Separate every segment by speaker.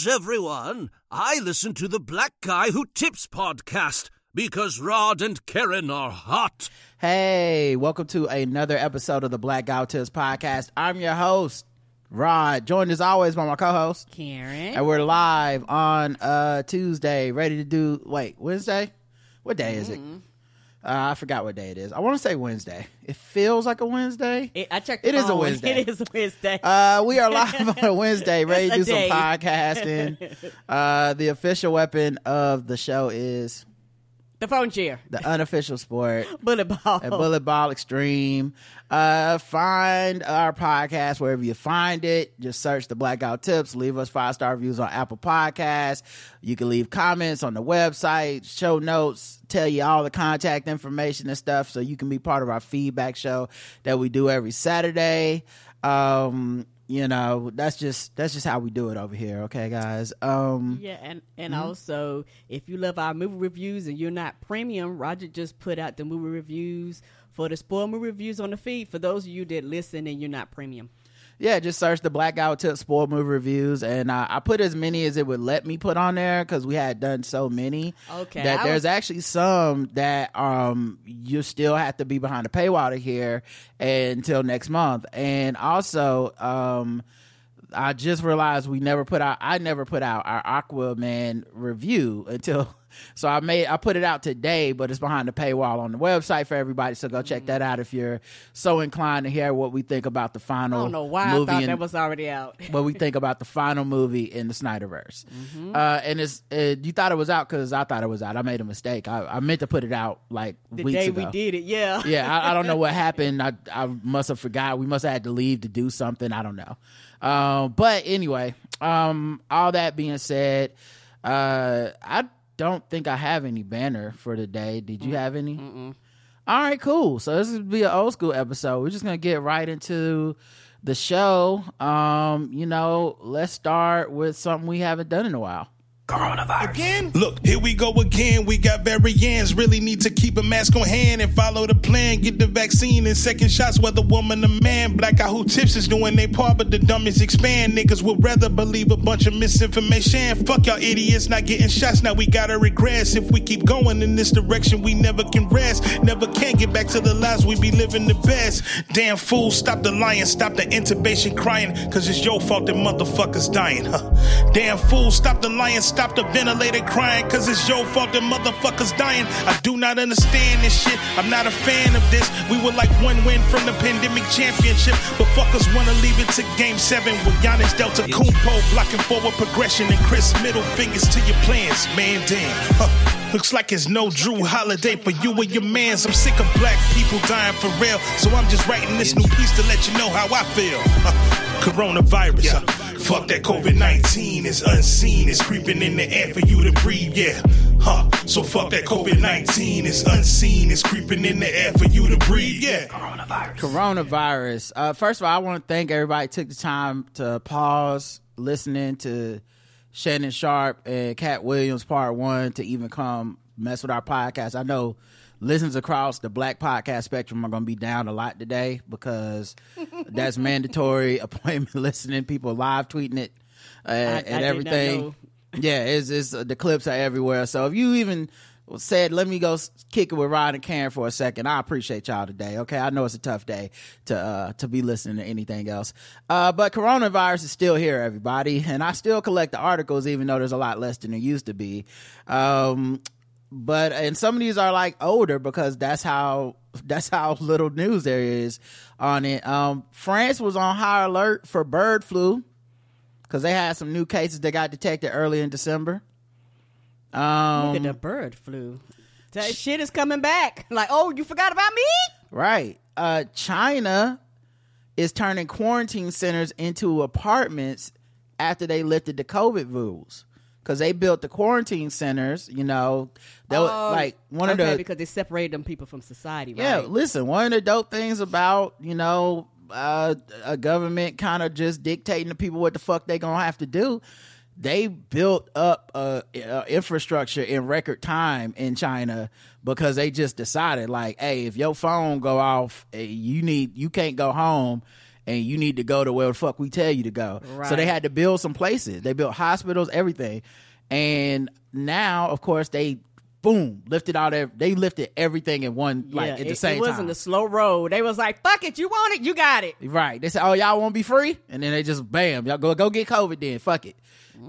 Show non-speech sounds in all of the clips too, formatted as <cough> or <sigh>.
Speaker 1: How's everyone? I listen to the Black Guy Who Tips podcast because Rod and Karen are hot.
Speaker 2: Hey, welcome to another episode of the Black Guy Who Tips podcast. I'm your host, Rod, joined as always by my co-host,
Speaker 3: Karen.
Speaker 2: and we're live on uh Tuesday, ready to do. Wait, Wednesday? What day is it? Uh, I forgot what day it is. I want to say Wednesday. It feels like a Wednesday.
Speaker 3: It- I checked.
Speaker 2: It is a. <laughs> Wednesday.
Speaker 3: It is a Wednesday.
Speaker 2: Uh, we are live on a <laughs> Wednesday, ready to do
Speaker 3: a
Speaker 2: some podcasting. <laughs> Uh, the official weapon of the show is
Speaker 3: the phone chair.
Speaker 2: the unofficial sport. <laughs>
Speaker 3: Bullet ball.
Speaker 2: at Bullet Ball Extreme. Uh, find our podcast wherever you find it. Just search the Blackout Tips. Leave us five star reviews on Apple Podcasts. You can leave comments on the website, show notes, tell you all the contact information and stuff so you can be part of our feedback show that we do every Saturday. Um, you know, that's just that's just how we do it over here, okay guys. Um
Speaker 3: Yeah, and and
Speaker 2: Mm-hmm.
Speaker 3: also if you love our movie reviews and you're not premium, Roger just put out the movie reviews for the spoil movie reviews on the feed. For those of you that listen and you're not premium,
Speaker 2: Yeah, just search the Blackout Tip Spoil Movie Reviews, and uh, I put as many as it would let me put on there because we had done so many.
Speaker 3: Okay,
Speaker 2: that
Speaker 3: I
Speaker 2: there's
Speaker 3: was-
Speaker 2: actually some that um you still have to be behind a paywall to hear until next month, and also um. I just realized we never put out. I never put out our Aquaman review until. So I made. I put it out today, but it's behind the paywall on the website for everybody. So go check that out if you're so inclined to hear what we think about the final.
Speaker 3: I don't know why
Speaker 2: movie
Speaker 3: I thought that was already out. <laughs>
Speaker 2: what we think about the final movie in the Snyderverse.
Speaker 3: Mm-hmm.
Speaker 2: Uh, and it's uh, you thought it was out because I thought it was out. I made a mistake. I, I meant to put it out like
Speaker 3: the
Speaker 2: weeks
Speaker 3: day
Speaker 2: ago.
Speaker 3: we did it, yeah. <laughs>
Speaker 2: Yeah, I, I don't know what <laughs> happened. I I must have forgot. We must have had to leave to do something. I don't know. Um, but anyway, um, all that being said, uh, I don't think I have any banner for today. Did you have any? All right, cool. So this will be an old school episode. We're just gonna get right into the show. Um, you know, let's start with something we haven't done in a while.
Speaker 4: Again? Look, here we go again. We got variants. Really need to keep a mask on hand and follow the plan. Get the vaccine and second shots, whether woman or man. Black out who tips is doing their part, but the dummies expand. Niggas would rather believe a bunch of misinformation. Fuck y'all idiots not getting shots. Now we gotta regress. If we keep going in this direction, we never can rest. Never can get back to the lives we be living the best. Damn fool, stop the lying, stop the intubation crying. Cause it's your fault that motherfuckers dying. Huh. Damn fool, stop the lying, stop the ventilator crying. Cause it's your fault that motherfuckers dying. I do not understand this shit. I'm not a fan of this. We were like one win from the pandemic championship. But fuckers wanna leave it to game seven with Giannis Delta Kumpo blocking forward progression and Chris middle fingers to your plans. Man, damn. Huh. Looks like it's no Drew holiday for you and your mans. I'm sick of black people dying for real. So I'm just writing this new piece to let you know how I feel. Huh. Coronavirus. huh. Fuck that COVID 19 is unseen. It's creeping in the air for you to breathe. Yeah. Huh. So fuck that COVID 19 is unseen. It's creeping in the air for you to breathe. Yeah.
Speaker 2: coronavirus. Uh, first of all, I want to thank everybody who took the time to pause listening to Shannon Sharpe and Katt Williams part one to even come mess with our podcast. I know listens across the black podcast spectrum are going to be down a lot today because <laughs> that's mandatory appointment <laughs> listening. People live tweeting it uh,
Speaker 3: I
Speaker 2: and
Speaker 3: not
Speaker 2: everything. Yeah, it's, it's uh, the clips are everywhere. So if you even said, "Let me go kick it with Rod and Karen for a second, I appreciate y'all today. Okay, I know it's a tough day to uh, to be listening to anything else, uh, but coronavirus is still here, everybody, and I still collect the articles, even though there's a lot less than there used to be. Um, but and some of these are like older because that's how that's how <laughs> little news there is on it. Um, France was on high alert for bird flu because they had some new cases that got detected early in December. Um,
Speaker 3: Look at the bird flu. That shit is coming back. Like, oh, you forgot about me?
Speaker 2: Right. Uh, China is turning quarantine centers into apartments after they lifted the COVID rules. Because they built the quarantine centers, you know, they were,
Speaker 3: Oh,
Speaker 2: like one
Speaker 3: okay,
Speaker 2: of the
Speaker 3: because they separated them people from society. Right?
Speaker 2: Yeah, listen, one of the dope things about, you know, uh, a government kind of just dictating to people what the fuck they gonna have to do. They built up uh, uh, infrastructure in record time in China because they just decided, like, hey, if your phone go off, eh, you need, you can't go home and you need to go to where the fuck we tell you to go. So they had to build some places. They built hospitals, everything, and now, of course, they boom lifted all their they lifted everything in one like
Speaker 3: Yeah,
Speaker 2: at
Speaker 3: it,
Speaker 2: the same time.
Speaker 3: it wasn't
Speaker 2: time.
Speaker 3: a slow road. They was like, "Fuck it, you want it, you got it."
Speaker 2: Right. They said, "Oh, y'all won't be free," and then they just bam, y'all go go get COVID. Then fuck it.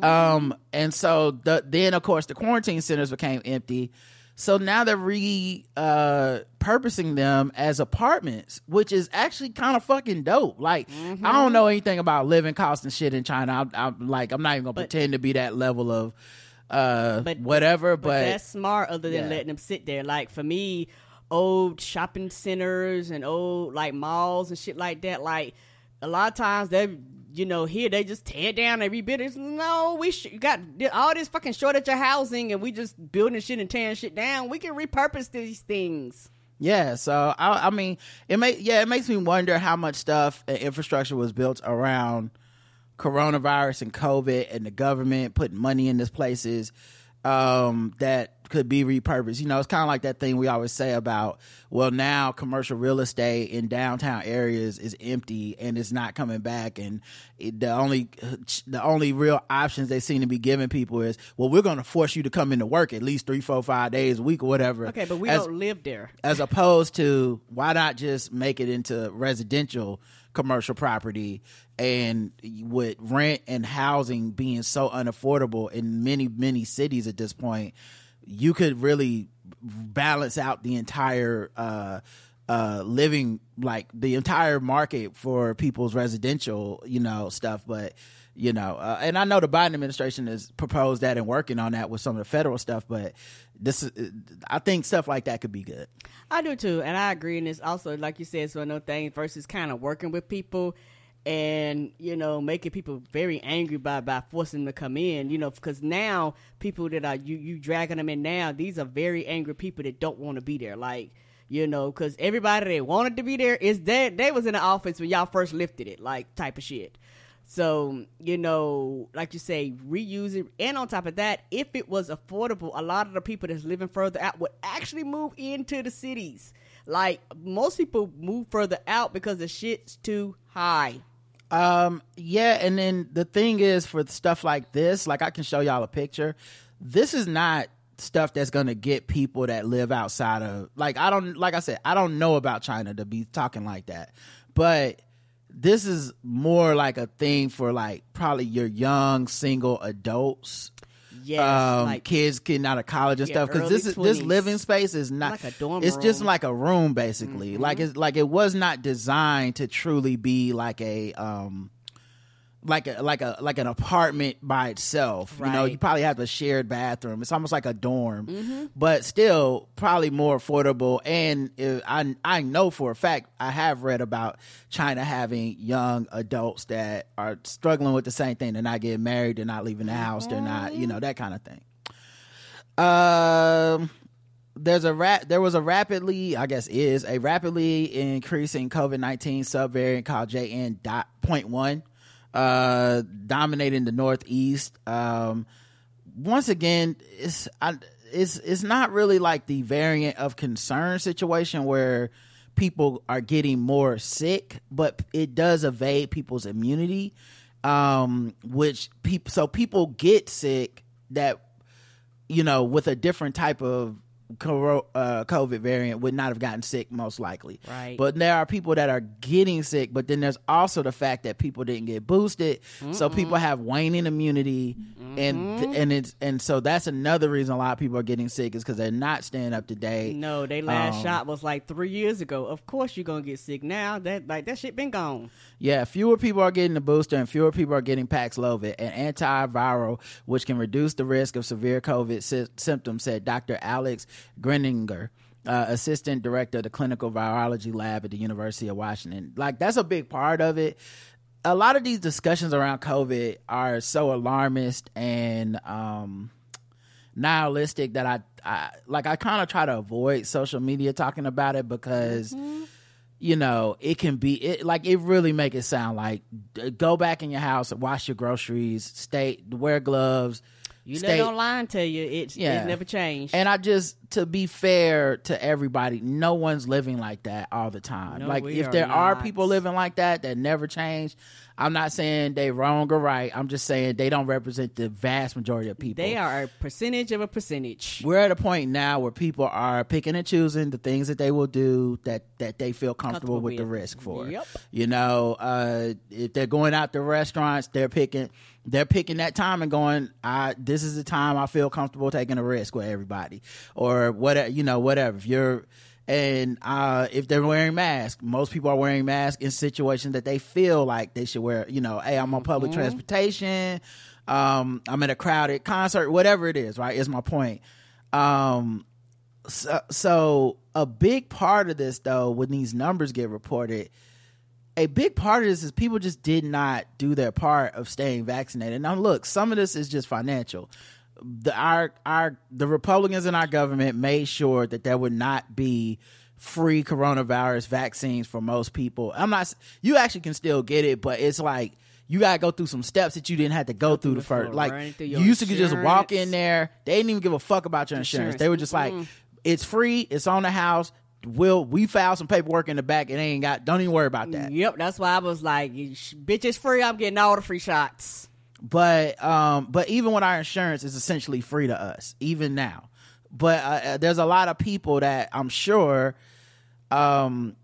Speaker 2: Um, and so the then of course the quarantine centers became empty. So now they're re uh purposing them as apartments, which is actually kind of fucking dope. Like I don't know anything about living costs and shit in China. I'm, I'm like I'm not even gonna
Speaker 3: But-
Speaker 2: pretend to be that level of uh
Speaker 3: But-
Speaker 2: whatever. But,
Speaker 3: But, that's smart other than
Speaker 2: Yeah.
Speaker 3: letting them sit there. Like for me, old shopping centers and old like malls and shit like that. Like a lot of times they, you know, here they just tear down every bit. It's, no, we sh- got all this fucking shortage of housing and we just building shit and tearing shit down. We can repurpose these things.
Speaker 2: Yeah, so I, I mean, it may yeah, it makes me wonder how much stuff and infrastructure was built around coronavirus and COVID, and the government putting money in these places um, that could be repurposed. You know, it's kind of like that thing we always say about well, now commercial real estate in downtown areas is empty and it's not coming back, and it, the only the only real options they seem to be giving people is well, we're going to force you to come into work at least three, four, five days a week or whatever.
Speaker 3: Okay, but we
Speaker 2: As-
Speaker 3: don't live there.
Speaker 2: as opposed to why not just make it into residential commercial property and with rent and housing being so unaffordable in many many cities at this point you could really balance out the entire uh uh living like the entire market for people's residential you know stuff but you know uh, and i know the biden administration has proposed that and working on that with some of the federal stuff but this is i think stuff like that could be good
Speaker 3: I do too, and I agree. And it's also like you said, it's one of those things versus kind of working with people and you know making people very angry by by forcing them to come in. You know, because now people that are you you dragging them in now, these are very angry people that don't want to be there. Like you know, because everybody that wanted to be there is dead. They was in the office when y'all first lifted it, like type of shit. So, you know, like you say, reuse it. And on top of that, if it was affordable, a lot of the people that's living further out would actually move into the cities. Like, most people move further out because the shit's too high.
Speaker 2: Um, yeah, and then the thing is for stuff like this, like I can show y'all a picture. This is not stuff that's gonna get people that live outside of like I don't like I said, I don't know about China to be talking like that. But this is more like a thing for like probably your young single adults.
Speaker 3: Yes,
Speaker 2: um,
Speaker 3: like
Speaker 2: kids getting out of college and
Speaker 3: Yeah,
Speaker 2: stuff because this is this living space is not
Speaker 3: Like a dorm
Speaker 2: it's just like a room basically.
Speaker 3: Mm-hmm.
Speaker 2: like it's like it was not designed to truly be like a um like a like a like an apartment by itself you know you probably have a shared bathroom. It's almost like a dorm
Speaker 3: Mm-hmm.
Speaker 2: but still probably more affordable. And uh, i i know for a fact i have read about china having young adults that are struggling with the same thing. They're not getting married. They're not leaving the house. They're not you know that kind of thing. Um there's a rap there was a rapidly i guess is a rapidly increasing covid-19 subvariant called jn dot point one uh dominating the northeast. Um once again it's I, it's it's not really like the variant of concern situation where people are getting more sick but it does evade people's immunity um which people so people get sick that you know, with a different type of COVID variant, would not have gotten sick most likely.
Speaker 3: Right.
Speaker 2: But there are people that are getting sick, but then there's also the fact that people didn't get boosted, so people have waning immunity, and and it's and so that's another reason a lot of people are getting sick is because they're not staying up to date.
Speaker 3: no, they last
Speaker 2: Um,
Speaker 3: shot was like three years ago. Of course you're gonna get sick now. That like that shit been gone.
Speaker 2: Yeah, fewer people are getting the booster and fewer people are getting Paxlovid, an antiviral which can reduce the risk of severe COVID sy- symptoms, said Dr. Alex Greninger, uh, assistant director of the clinical virology lab at the University of Washington. Like, that's a big part of it. A lot of these discussions around COVID are so alarmist and um, nihilistic that I, I like. I kind of try to avoid social media talking about it because you know it can be it like it really make it sound like go back in your house wash your groceries stay wear gloves
Speaker 3: You
Speaker 2: state
Speaker 3: let online tell you it's
Speaker 2: Yeah.
Speaker 3: it never changed.
Speaker 2: and I just to be fair to everybody, no one's living like that all the time.
Speaker 3: No,
Speaker 2: like if there are people living like that that never change, I'm not saying they wrong or right. I'm just saying they don't represent the vast majority of people.
Speaker 3: they are a percentage of a percentage.
Speaker 2: We're at a point now where people are picking and choosing the things that they will do that that they feel comfortable,
Speaker 3: Comfortable
Speaker 2: with the risk for.
Speaker 3: Yep.
Speaker 2: You know, uh, if they're going out to restaurants, they're picking they're picking that time and going, I this is the time I feel comfortable taking a risk with everybody. Or whatever you know, whatever. If you're and uh, if they're wearing masks, most people are wearing masks in situations that they feel like they should wear. You know, hey, I'm on public transportation, um, I'm at a crowded concert, whatever it is. Right, is my point. Um, so, so a big part of this, though, when these numbers get reported, a big part of this is people just did not do their part of staying vaccinated. Now, look, some of this is just financial. The our our the Republicans in our government made sure that there would not be free coronavirus vaccines for most people. I'm not. You actually can still get it, but it's like you gotta go through some steps that you didn't have to go through the first. Like you used to just walk in there. They didn't even give a fuck about your insurance.
Speaker 3: Insurance.
Speaker 2: They were just like, it's free. It's on the house. Will we filed some paperwork in the back? It ain't got. Don't even worry about that.
Speaker 3: Yep, that's why I was like, "Bitch, it's free. I'm getting all the free shots."
Speaker 2: But um but even with our insurance is essentially free to us even now. But uh, uh, there's a lot of people that i'm sure um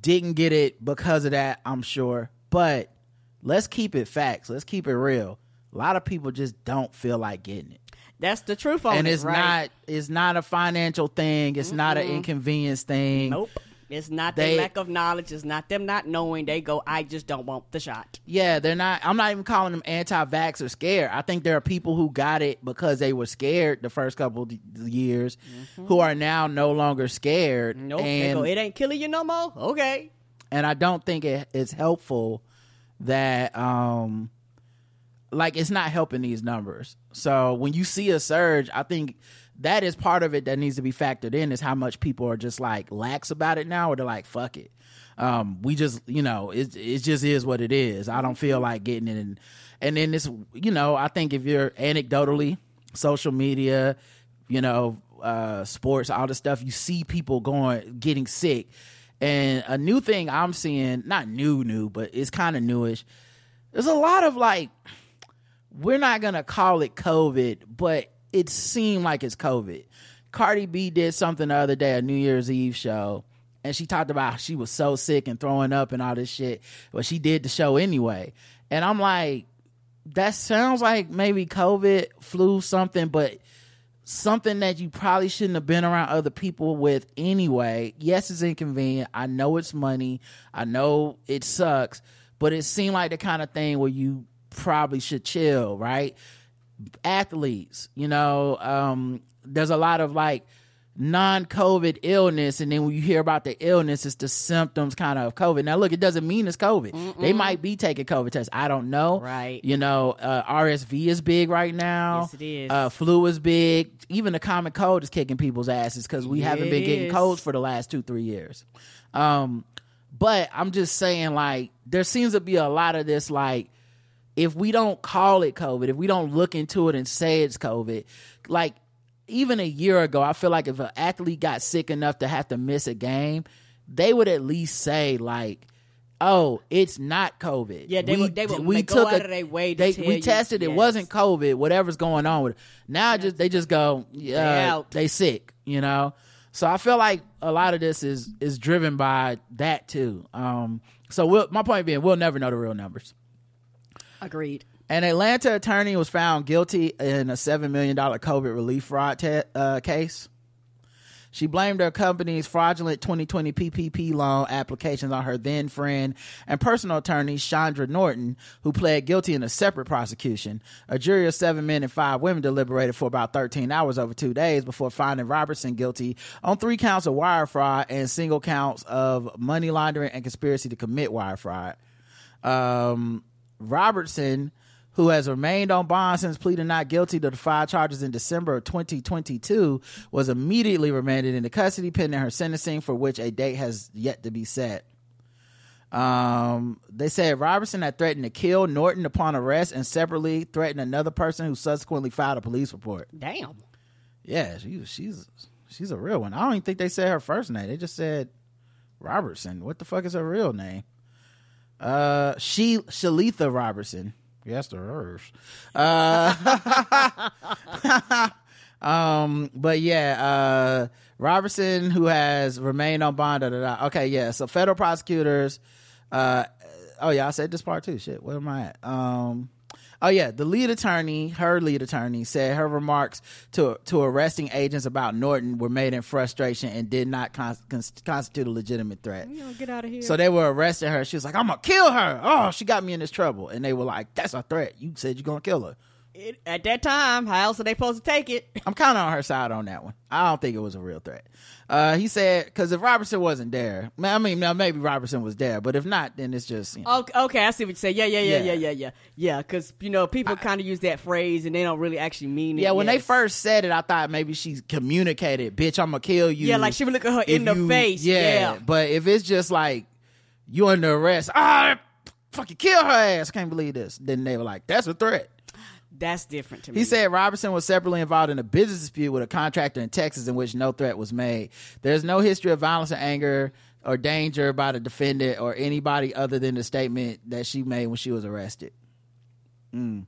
Speaker 2: didn't get it because of that i'm sure. But let's keep it facts. Let's keep it real. A lot of people just don't feel like getting it.
Speaker 3: That's the truth
Speaker 2: and
Speaker 3: it,
Speaker 2: it's
Speaker 3: right?
Speaker 2: not it's not a financial thing. It's not an inconvenience thing.
Speaker 3: Nope. It's not
Speaker 2: They-
Speaker 3: their lack of knowledge. It's not them not knowing. They go, I just don't want the shot.
Speaker 2: Yeah, they're not. I'm not even calling them anti-vax or scared. I think there are people who got it because they were scared the first couple of years, who are now no longer scared.
Speaker 3: Nope. they
Speaker 2: and
Speaker 3: go, it ain't killing you no more. Okay.
Speaker 2: and I don't think it's helpful that um like it's not helping these numbers. So when you see a surge, I think that is part of it that needs to be factored in is how much people are just like lax about it now or they're like fuck it. Um we just, you know, it it just is what it is. I don't feel like getting it and and then this you know, I think if you're anecdotally social media, you know, uh sports, all the stuff, you see people going getting sick. And a new thing I'm seeing, not new, new, but it's kind of newish. There's a lot of like, we're not gonna call it COVID, but it seemed like it's COVID. Cardi B did something the other day, a New Year's Eve show, and she talked about she was so sick and throwing up and all this shit, but she did the show anyway. And I'm like, that sounds like maybe COVID, flu, something, but something that you probably shouldn't have been around other people with anyway. Yes, it's inconvenient. I know it's money. I know it sucks, but it seemed like the kind of thing where you probably should chill, right? Athletes, you know, um, there's a lot of like non-COVID illness, and then when you hear about the illness, it's the symptoms kind of COVID. Now, look, it doesn't mean it's COVID. They might be taking COVID tests. I don't know.
Speaker 3: Right.
Speaker 2: You know, uh, RSV is big right now.
Speaker 3: Yes, it is.
Speaker 2: Uh, flu is big. Even the common cold is kicking people's asses because we haven't been getting
Speaker 3: is.
Speaker 2: colds for the last two, three years. Um, but I'm just saying, like, there seems to be a lot of this, like, if we don't call it COVID, if we don't look into it and say it's COVID, like even a year ago, I feel like if an athlete got sick enough to have to miss a game, they would at least say like, "Oh, it's not COVID."
Speaker 3: Yeah, they would- they would go out of their way to
Speaker 2: they, we
Speaker 3: you,
Speaker 2: tested; it
Speaker 3: yes.
Speaker 2: wasn't COVID. Whatever's going on with it now, just they just go, "Yeah,
Speaker 3: out.
Speaker 2: they sick," you know. So I feel like a lot of this is is driven by that too. Um, so we'll, my point being, we'll never know the real numbers.
Speaker 3: Agreed.
Speaker 2: An Atlanta attorney was found guilty in a $7 million COVID relief fraud te- uh, case. She blamed her company's fraudulent 2020 PPP loan applications on her then friend and personal attorney, Chandra Norton, who pled guilty in a separate prosecution. A jury of seven men and five women deliberated for about 13 hours over two days before finding Robertson guilty on three counts of wire fraud and single counts of money laundering and conspiracy to commit wire fraud. Um, Robertson, who has remained on bond since pleading not guilty to the five charges in December of 2022, was immediately remanded into custody pending her sentencing, for which a date has yet to be set. Um, they said Robertson had threatened to kill Norton upon arrest and separately threatened another person who subsequently filed a police report.
Speaker 3: Damn.
Speaker 2: Yeah, she, she's she's a real one. I don't even think they said her first name. They just said Robertson. What the fuck is her real name? Uh, she Shalitha Robertson. Yes, to hers. Uh, <laughs> um, but yeah, uh, Robertson, who has remained on bond. Da, da, da. Okay, yeah. So federal prosecutors. Uh, oh yeah, I said this part too. Shit, where am I at? Um, oh yeah, the lead attorney, her lead attorney, said her remarks to to arresting agents about Norton were made in frustration and did not con- cons- constitute a legitimate threat.
Speaker 3: You know, get out of here.
Speaker 2: So they were arresting her. She was like, "I'm gonna kill her." Oh, she got me in this trouble, and they were like, "That's a threat. You said you're gonna kill her."
Speaker 3: It, at that time, how else are they supposed to take it? <laughs>
Speaker 2: I'm kind of on her side on that one. I don't think it was a real threat. Uh, he said because if Robertson wasn't there, I mean, now maybe Robertson was there, but if not, then it's just you know,
Speaker 3: Okay, okay, I see what you say. Yeah, yeah, yeah,
Speaker 2: Yeah.
Speaker 3: yeah, yeah, yeah, yeah. Because you know, people kind of use that phrase and they don't really actually mean it.
Speaker 2: yeah. When they first said it, I thought maybe she communicated, "Bitch, I'm gonna kill you."
Speaker 3: Yeah, like she would look at her in the
Speaker 2: you-
Speaker 3: face. Yeah.
Speaker 2: But if it's just like you under arrest, ah, fucking kill her ass. Can't believe this. Then they were like, "That's a threat."
Speaker 3: That's different to me.
Speaker 2: He said Robertson was separately involved in a business dispute with a contractor in Texas in which no threat was made. There's no history of violence or anger or danger by the defendant or anybody other than the statement that she made when she was arrested. Mm.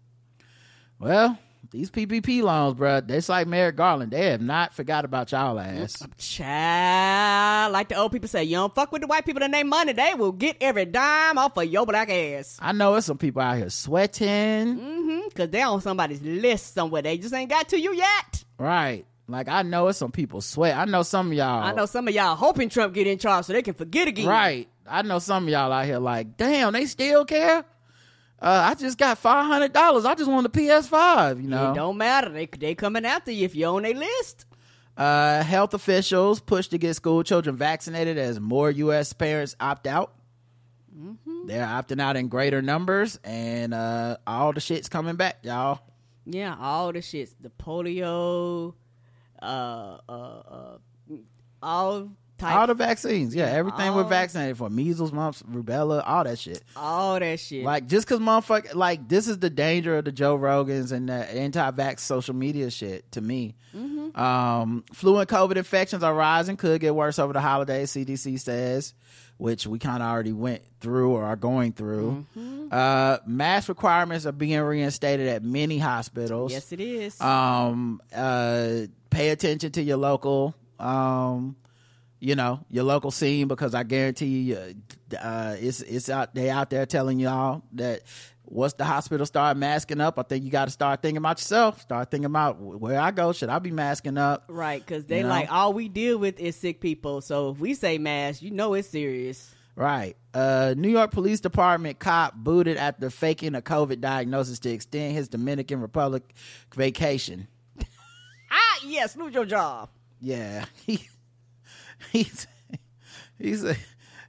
Speaker 2: Well, these PPP loans, bruh, it's like Merrick Garland. They have not forgot about y'all ass.
Speaker 3: Child, like the old people say, you don't fuck with the white people that name money. They will get every dime off of your black ass.
Speaker 2: I know there's some people out here sweating.
Speaker 3: Mm-hmm. Because they're on somebody's list somewhere. They just ain't got to you yet.
Speaker 2: Right. Like I know it's some people sweat. I know some of y'all.
Speaker 3: I know some of y'all hoping Trump get in charge so they can forget again.
Speaker 2: Right. I know some of y'all out here like, damn, they still care. Uh, I just got five hundred dollars. I just want the PS5. You know.
Speaker 3: It don't matter. They they coming after you if you're on their list.
Speaker 2: Uh, health officials push to get school children vaccinated as more U.S. parents opt out. They're opting out in greater numbers, and uh, all the shit's coming back, y'all.
Speaker 3: Yeah, all the shits. The polio, uh, uh, uh, all types.
Speaker 2: All the vaccines, yeah, everything we're
Speaker 3: all-
Speaker 2: vaccinated for: measles, mumps, rubella, all that shit.
Speaker 3: all that shit.
Speaker 2: Like just cause motherfucker like this is the danger of the Joe Rogans and the anti-vax social media shit to me. Um, flu and COVID infections are rising, could get worse over the holidays. CDC says, which we kind of already went through or are going through. Uh, mask requirements are being reinstated at many hospitals.
Speaker 3: yes, it is.
Speaker 2: Um, uh, pay attention to your local, um, you know, your local scene because I guarantee you, uh, uh, it's it's out they out there telling y'all that once the hospital start masking up, I think you got to start thinking about yourself. Start thinking about where I go. Should I be masking up?
Speaker 3: right, because they
Speaker 2: you know?
Speaker 3: like all we deal with is sick people. So if we say mask, you know it's serious.
Speaker 2: Right. Uh, New York Police Department cop booted after faking a COVID diagnosis to extend his Dominican Republic vacation. <laughs>
Speaker 3: Ah, yes, lose your job.
Speaker 2: Yeah, <laughs> <laughs> he he's he said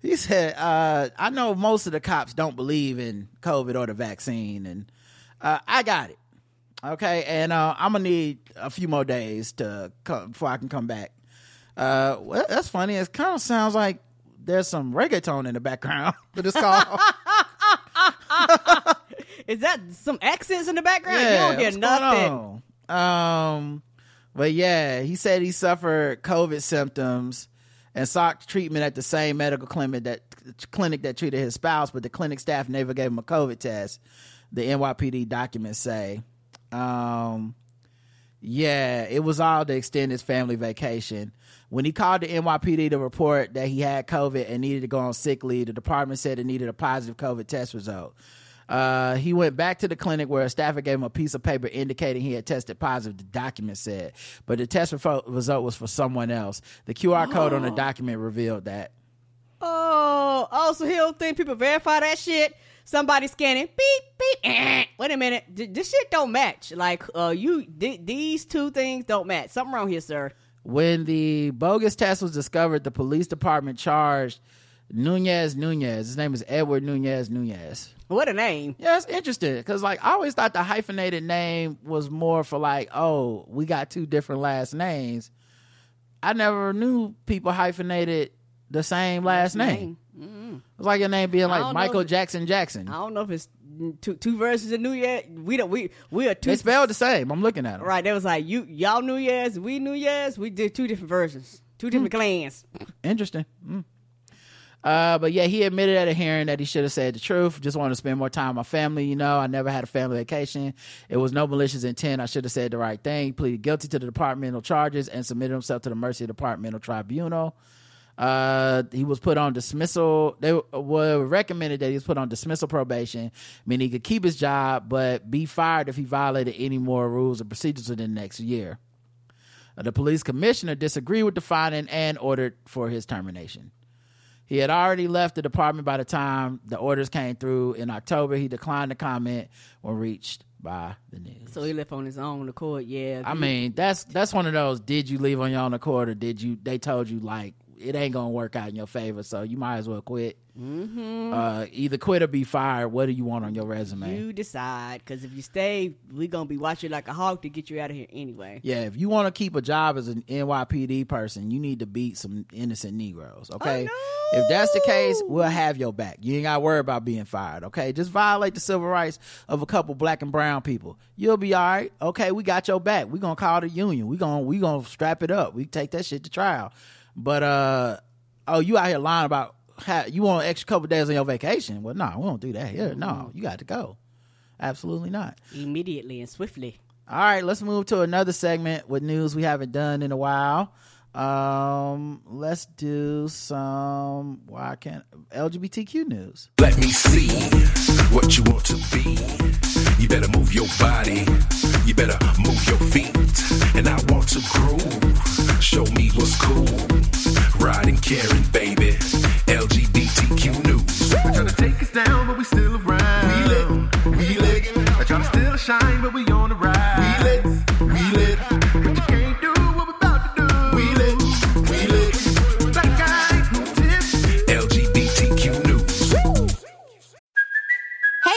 Speaker 2: he said uh, I know most of the cops don't believe in COVID or the vaccine, and uh, I got it. Okay, and uh, I'm gonna need a few more days to come before I can come back. Uh, well, that's funny. It kind of sounds like there's some reggaeton in the background for this call.
Speaker 3: Is that some accents in the background?
Speaker 2: Yeah,
Speaker 3: you don't hear nothing.
Speaker 2: Um, but yeah, he said he suffered COVID symptoms and sought treatment at the same medical clinic that clinic that treated his spouse, but the clinic staff never gave him a COVID test. The NYPD documents say. Um, yeah, it was all to extend his family vacation. When he called the NYPD to report that he had COVID and needed to go on sick leave, the department said it needed a positive COVID test result. Uh, he went back to the clinic where a staffer gave him a piece of paper indicating he had tested positive, the document said. But the test result was for someone else. The QR code on the document revealed that.
Speaker 3: Oh, oh, so he don't think people verify that shit? Somebody scanning, beep, beep. eh. Wait a minute, Th- this shit don't match. Like, uh, you, th- these two things don't match. Something wrong here, sir.
Speaker 2: When the bogus test was discovered, the police department charged Nunez Nunez. His name is Edward Nunez Nunez.
Speaker 3: What a name.
Speaker 2: Yeah, it's interesting because like I always thought the hyphenated name was more for like, oh, we got two different last names. I never knew people hyphenated the same last name. It's like your name being like Michael Jackson Jackson.
Speaker 3: I don't know if it's two two versions of New Year. We don't we we are two
Speaker 2: They spelled the same. I'm looking at them.
Speaker 3: right. There was like you y'all New Year's, we New Year's. We did two different versions, two different
Speaker 2: Hmm.
Speaker 3: clans.
Speaker 2: Interesting. Mm. Uh, but yeah, he admitted at a hearing that he should have said the truth. Just wanted to spend more time with my family. You know, I never had a family vacation. It was no malicious intent. I should have said the right thing. Pleaded guilty to the departmental charges and submitted himself to the mercy of the departmental tribunal. Uh, he was put on dismissal. They were recommended that he was put on dismissal probation, meaning he could keep his job but be fired if he violated any more rules and procedures within the next year. Uh, The police commissioner disagreed with the finding and ordered for his termination. He had already left the department by the time the orders came through in October. He declined to comment when reached by the news.
Speaker 3: So he left on his own accord. Yeah,
Speaker 2: I mean, that's that's one of those. Did you leave on your own accord, or did you? They told you like it ain't gonna work out in your favor, so you might as well quit. Mm-hmm. Uh, either quit or be fired. What do you want on your resume?
Speaker 3: you decide. Because if you stay, we gonna be watching like a hawk to get you out of here anyway.
Speaker 2: yeah, if you want to keep a job as an NYPD person, you need to beat some innocent Negroes. Okay,
Speaker 3: Oh,
Speaker 2: if that's the case, we'll have your back. You ain't got to worry about being fired. Okay, just violate the civil rights of a couple black and brown people. You'll be all right. Okay, we got your back. We gonna call the union. We gonna we gonna strap it up. We take that shit to trial. But uh, oh, you out here lying about how you want an extra couple days on your vacation? Well, no, we don't do that here. No, you got to go. Absolutely not.
Speaker 3: Immediately and swiftly.
Speaker 2: All right, let's move to another segment with news we haven't done in a while. Um, let's do some why can't LGBTQ news.
Speaker 5: Let me see what you want to be. You better move your body. You better move your feet. And I want to groove. Show me what's cool. Riding, caring, baby. LGBTQ news.
Speaker 6: They tryna take us down, but we still around. We lit, we lit. They tryna steal the shine, but we on the rise.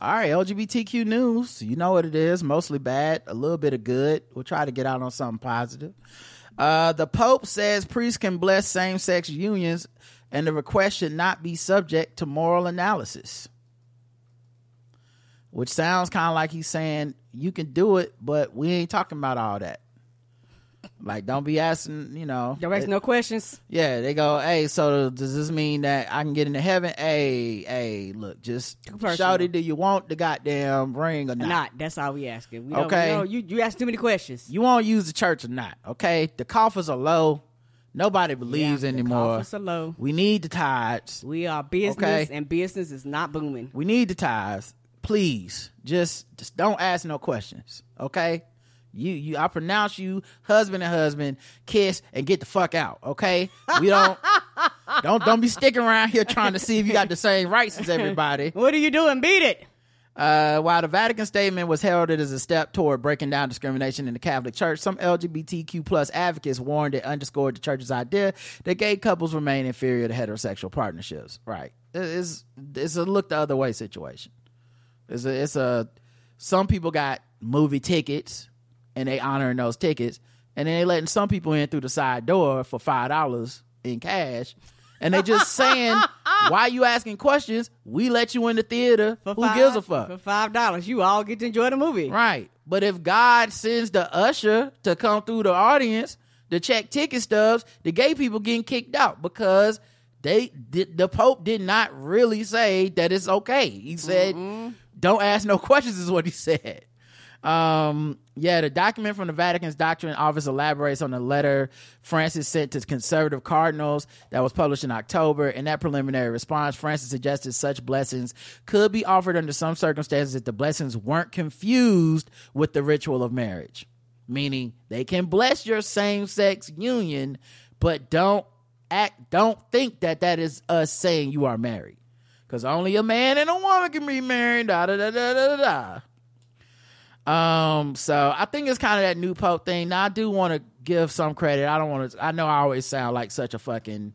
Speaker 2: All right, LGBTQ news. You know what it is. Mostly bad, a little bit of good. We'll try to get out on something positive. Uh, the Pope says priests can bless same sex unions and the request should not be subject to moral analysis. Which sounds kind of like he's saying you can do it, but we ain't talking about all that. Like, don't be asking, you know.
Speaker 3: Don't ask
Speaker 2: it-
Speaker 3: no questions.
Speaker 2: yeah, they go, hey, so does this mean that I can get into heaven? Hey, hey, look, just shout it. Do you want the goddamn ring or not?
Speaker 3: Not. That's all we asking. We don't,
Speaker 2: Okay.
Speaker 3: No, you you ask too many questions.
Speaker 2: You won't use the church or not? Okay, the coffers are low. Nobody believes
Speaker 3: Yeah, the
Speaker 2: anymore.
Speaker 3: coffers are low.
Speaker 2: We need the tithes.
Speaker 3: We are business,
Speaker 2: Okay.
Speaker 3: and business is not booming.
Speaker 2: We need the tithes. Please, just just don't ask no questions. Okay. You, you, I pronounce you husband and husband, kiss and get the fuck out. Okay, we don't, <laughs> don't, don't be sticking around here trying to see if you got the same rights as everybody. <laughs>
Speaker 3: What are you doing? Beat it.
Speaker 2: Uh, while the Vatican statement was heralded as a step toward breaking down discrimination in the Catholic Church, some LGBTQ plus advocates warned it underscored the church's idea that gay couples remain inferior to heterosexual partnerships. Right? It's it's a look the other way situation. It's a it's a some people got movie tickets and they honoring those tickets, and then they letting some people in through the side door for five dollars in cash. And they just saying, <laughs> "Why you asking questions? We let you in the theater.
Speaker 3: For
Speaker 2: Who
Speaker 3: five-
Speaker 2: gives a fuck?"
Speaker 3: For five dollars, you all get to enjoy the movie.
Speaker 2: Right. But if God sends the usher to come through the audience to check ticket stubs, the gay people getting kicked out because they did, the Pope did not really say that it's okay. He said, mm-hmm. "Don't ask no <laughs> questions," is what he said. Um, yeah, the document from the Vatican's doctrine office elaborates on the letter Francis sent to conservative cardinals that was published in October. In that preliminary response, Francis suggested such blessings could be offered under some circumstances if the blessings weren't confused with the ritual of marriage. Meaning they can bless your same sex union, but don't act, don't think that that is us saying you are married. because only a man and a woman can be married. Da da da da da da. Um, so I think it's kind of that new pope thing. Now I do want to give some credit. I don't want to. I know I always sound like such a fucking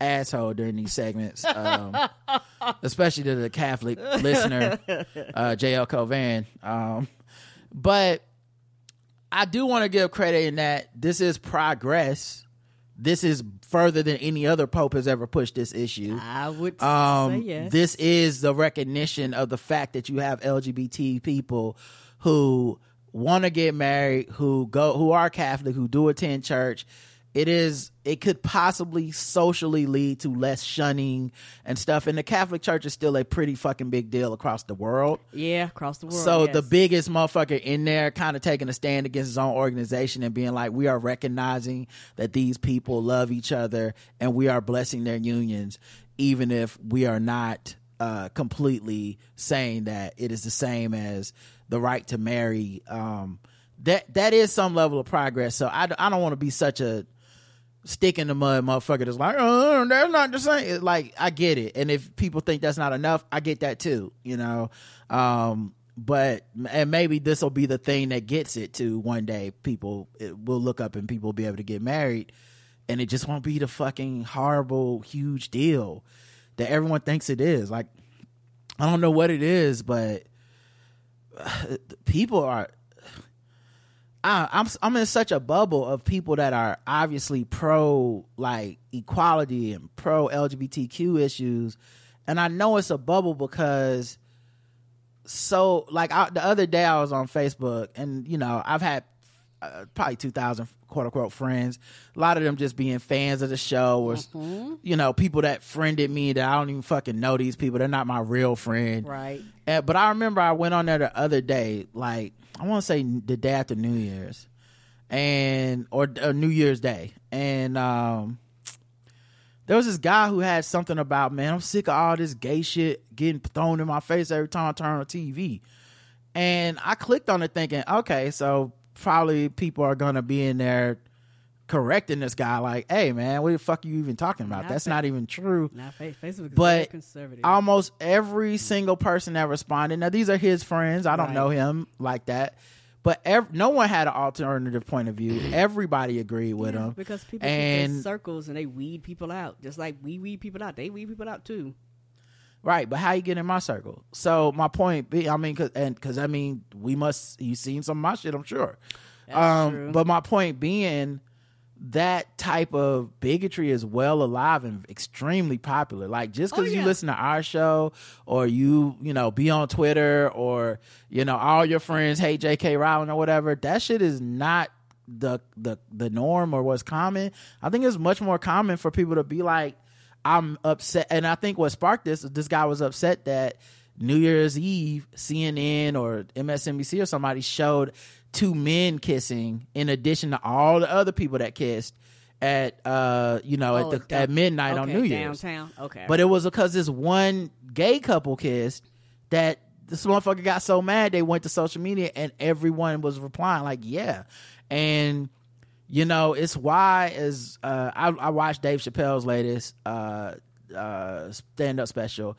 Speaker 2: asshole during these segments, um, <laughs> especially to the Catholic listener, uh, JL Covan. Um, but I do want to give credit in that this is progress. This is further than any other pope has ever pushed this issue.
Speaker 3: I would
Speaker 2: Um,
Speaker 3: say yes.
Speaker 2: This is the recognition of the fact that you have LGBT people who want to get married, who go, who are Catholic, who do attend church. It is. It could possibly socially lead to less shunning and stuff. And the Catholic Church is still a pretty fucking big deal across the world.
Speaker 3: yeah, across the world.
Speaker 2: So
Speaker 3: yes.
Speaker 2: the biggest motherfucker in there kind of taking a stand against his own organization and being like, we are recognizing that these people love each other and we are blessing their unions, even if we are not uh, completely saying that it is the same as the right to marry. Um, that that is some level of progress. So I, I don't want to be such a stick in the mud motherfucker that's like, oh, that's not the same. Like, I get it. And if people think that's not enough, I get that too, you know? Um, but, and maybe this will be the thing that gets it to one day people will look up and people will be able to get married and it just won't be the fucking horrible, huge deal that everyone thinks it is. Like, I don't know what it is, but <sighs> people are I, I'm I'm in such a bubble of people that are obviously pro like equality and pro LGBTQ issues, and I know it's a bubble because so like I, the other day I was on Facebook and you know I've had uh, probably two thousand quote unquote friends, a lot of them just being fans of the show or you know people that friended me that I don't even fucking know these people. They're not my real friend,
Speaker 3: right.
Speaker 2: uh, but I remember I went on there the other day, like I want to say the day after New Year's, and or, or New Year's Day, and um, there was this guy who had something about man, I'm sick of all this gay shit getting thrown in my face every time I turn on TV, and I clicked on it thinking, okay, so probably people are gonna be in there correcting this guy, like, hey man, what the fuck are you even talking about?
Speaker 3: Not
Speaker 2: That's
Speaker 3: fa-
Speaker 2: not even true
Speaker 3: Now fa- Facebook is
Speaker 2: but
Speaker 3: conservative.
Speaker 2: almost every single person that responded now these are his friends i don't
Speaker 3: Right.
Speaker 2: know him like that but ev- no one had an alternative point of view everybody agreed with him
Speaker 3: because people
Speaker 2: and
Speaker 3: circles and they weed people out, just like we weed people out. They weed people out too.
Speaker 2: Right but how you get in my circle so my point be i mean cause, and because i mean we must you seen some of my shit i'm sure
Speaker 3: That's
Speaker 2: um
Speaker 3: true.
Speaker 2: but my point being that type of bigotry is well alive and extremely popular. Like just because
Speaker 3: Oh,
Speaker 2: you listen to our show or you, you know, be on Twitter or, you know, all your friends hate J.K. Rowling or whatever, that shit is not the the the norm or what's common. I think it's much more common for people to be like, I'm upset. And I think what sparked this, this guy was upset that New Year's Eve, CNN or MSNBC or somebody showed two men kissing in addition to all the other people that kissed at uh you know
Speaker 3: Oh,
Speaker 2: at the at midnight on New Year's.
Speaker 3: downtown. Okay,
Speaker 2: But it was because this one gay couple kissed that this motherfucker got so mad they went to social media and everyone was replying like, yeah. And you know, it's why is uh I, I watched Dave Chappelle's latest uh uh stand up special.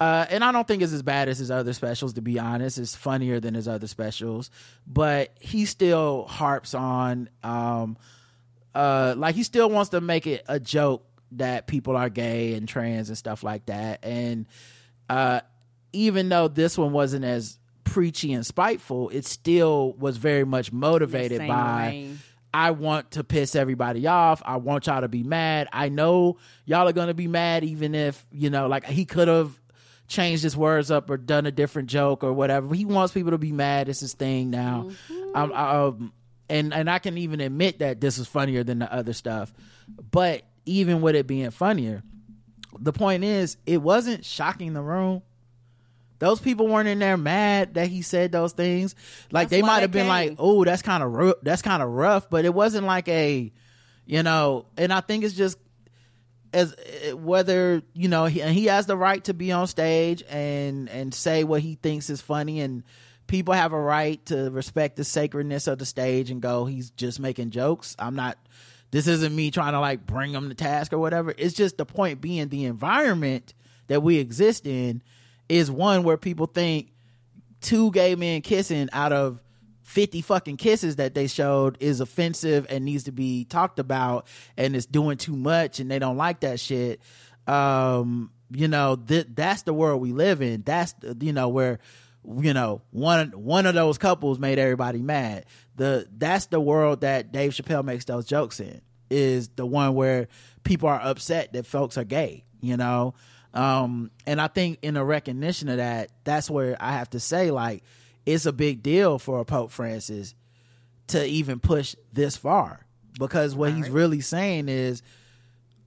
Speaker 2: Uh, and I don't think it's as bad as his other specials, to be honest. It's funnier than his other specials, but he still harps on, um, uh, like he still wants to make it a joke that people are gay and trans and stuff like that. And uh, even though this one wasn't as preachy and spiteful, it still was very much motivated by.
Speaker 3: vein.
Speaker 2: I want to piss everybody off. I want y'all to be mad. I know y'all are going to be mad, even if, you know, like he could have changed his words up or done a different joke or whatever. He wants people to be mad. It's his thing now. Um, um, and, and I can even admit that this is funnier than the other stuff. But even with it being funnier, the point is, it wasn't shocking the room. Those people weren't in there mad that he said those things. Like
Speaker 3: That's
Speaker 2: they might have been like, "Oh, that's kind of ru- that's kind of rough," but it wasn't like a, you know. And I think it's just as uh, whether you know he, and he has the right to be on stage and and say what he thinks is funny and people have a right to respect the sacredness of the stage and go he's just making jokes i'm not this isn't me trying to like bring him to task or whatever it's just the point being the environment that we exist in is one where people think two gay men kissing out of 50 fucking kisses that they showed is offensive and needs to be talked about and it's doing too much and they don't like that shit. Um you know th- that's the world we live in. That's you know where you know one one of those couples made everybody mad. The that's the world that Dave Chappelle makes those jokes in is the one where people are upset that folks are gay you know um and I think in a recognition of that that's where I have to say like it's a big deal for Pope Francis to even push this far. Because what he's really saying is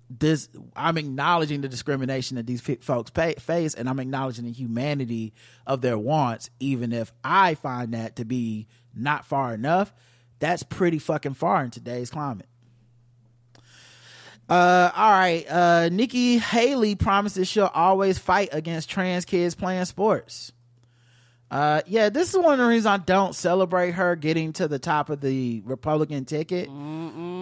Speaker 2: this i'm acknowledging the discrimination that these folks pay, face and i'm acknowledging the humanity of their wants even if i find that to be not far enough that's pretty fucking far in today's climate uh all right uh nikki haley promises she'll always fight against trans kids playing sports uh, yeah, this is one of the reasons I don't celebrate her getting to the top of the Republican ticket.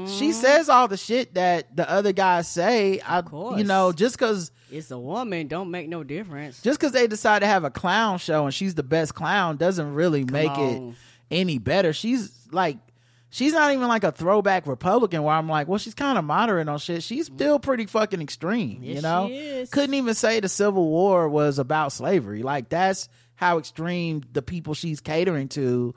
Speaker 2: She says all the shit that the other guys say. I,
Speaker 3: course.
Speaker 2: you know, just because
Speaker 3: It's a woman, don't make no difference.
Speaker 2: just because they decide to have a clown show and she's the best clown doesn't really make it any better. She's like, she's not even like a throwback Republican where I'm like, well, she's kind of moderate on shit. She's still pretty fucking extreme, you know?
Speaker 3: she is.
Speaker 2: Couldn't even say the Civil War was about slavery. Like, that's how extreme the people she's catering to.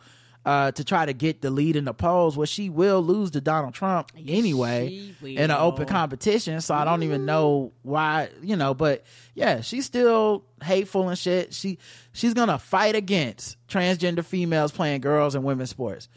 Speaker 2: Uh, to try to get the lead in the polls, where she will lose to Donald Trump anyway in an open competition. So I don't even know why, you know. But yeah, she's still hateful and shit. She she's gonna fight against transgender females playing girls and women's sports.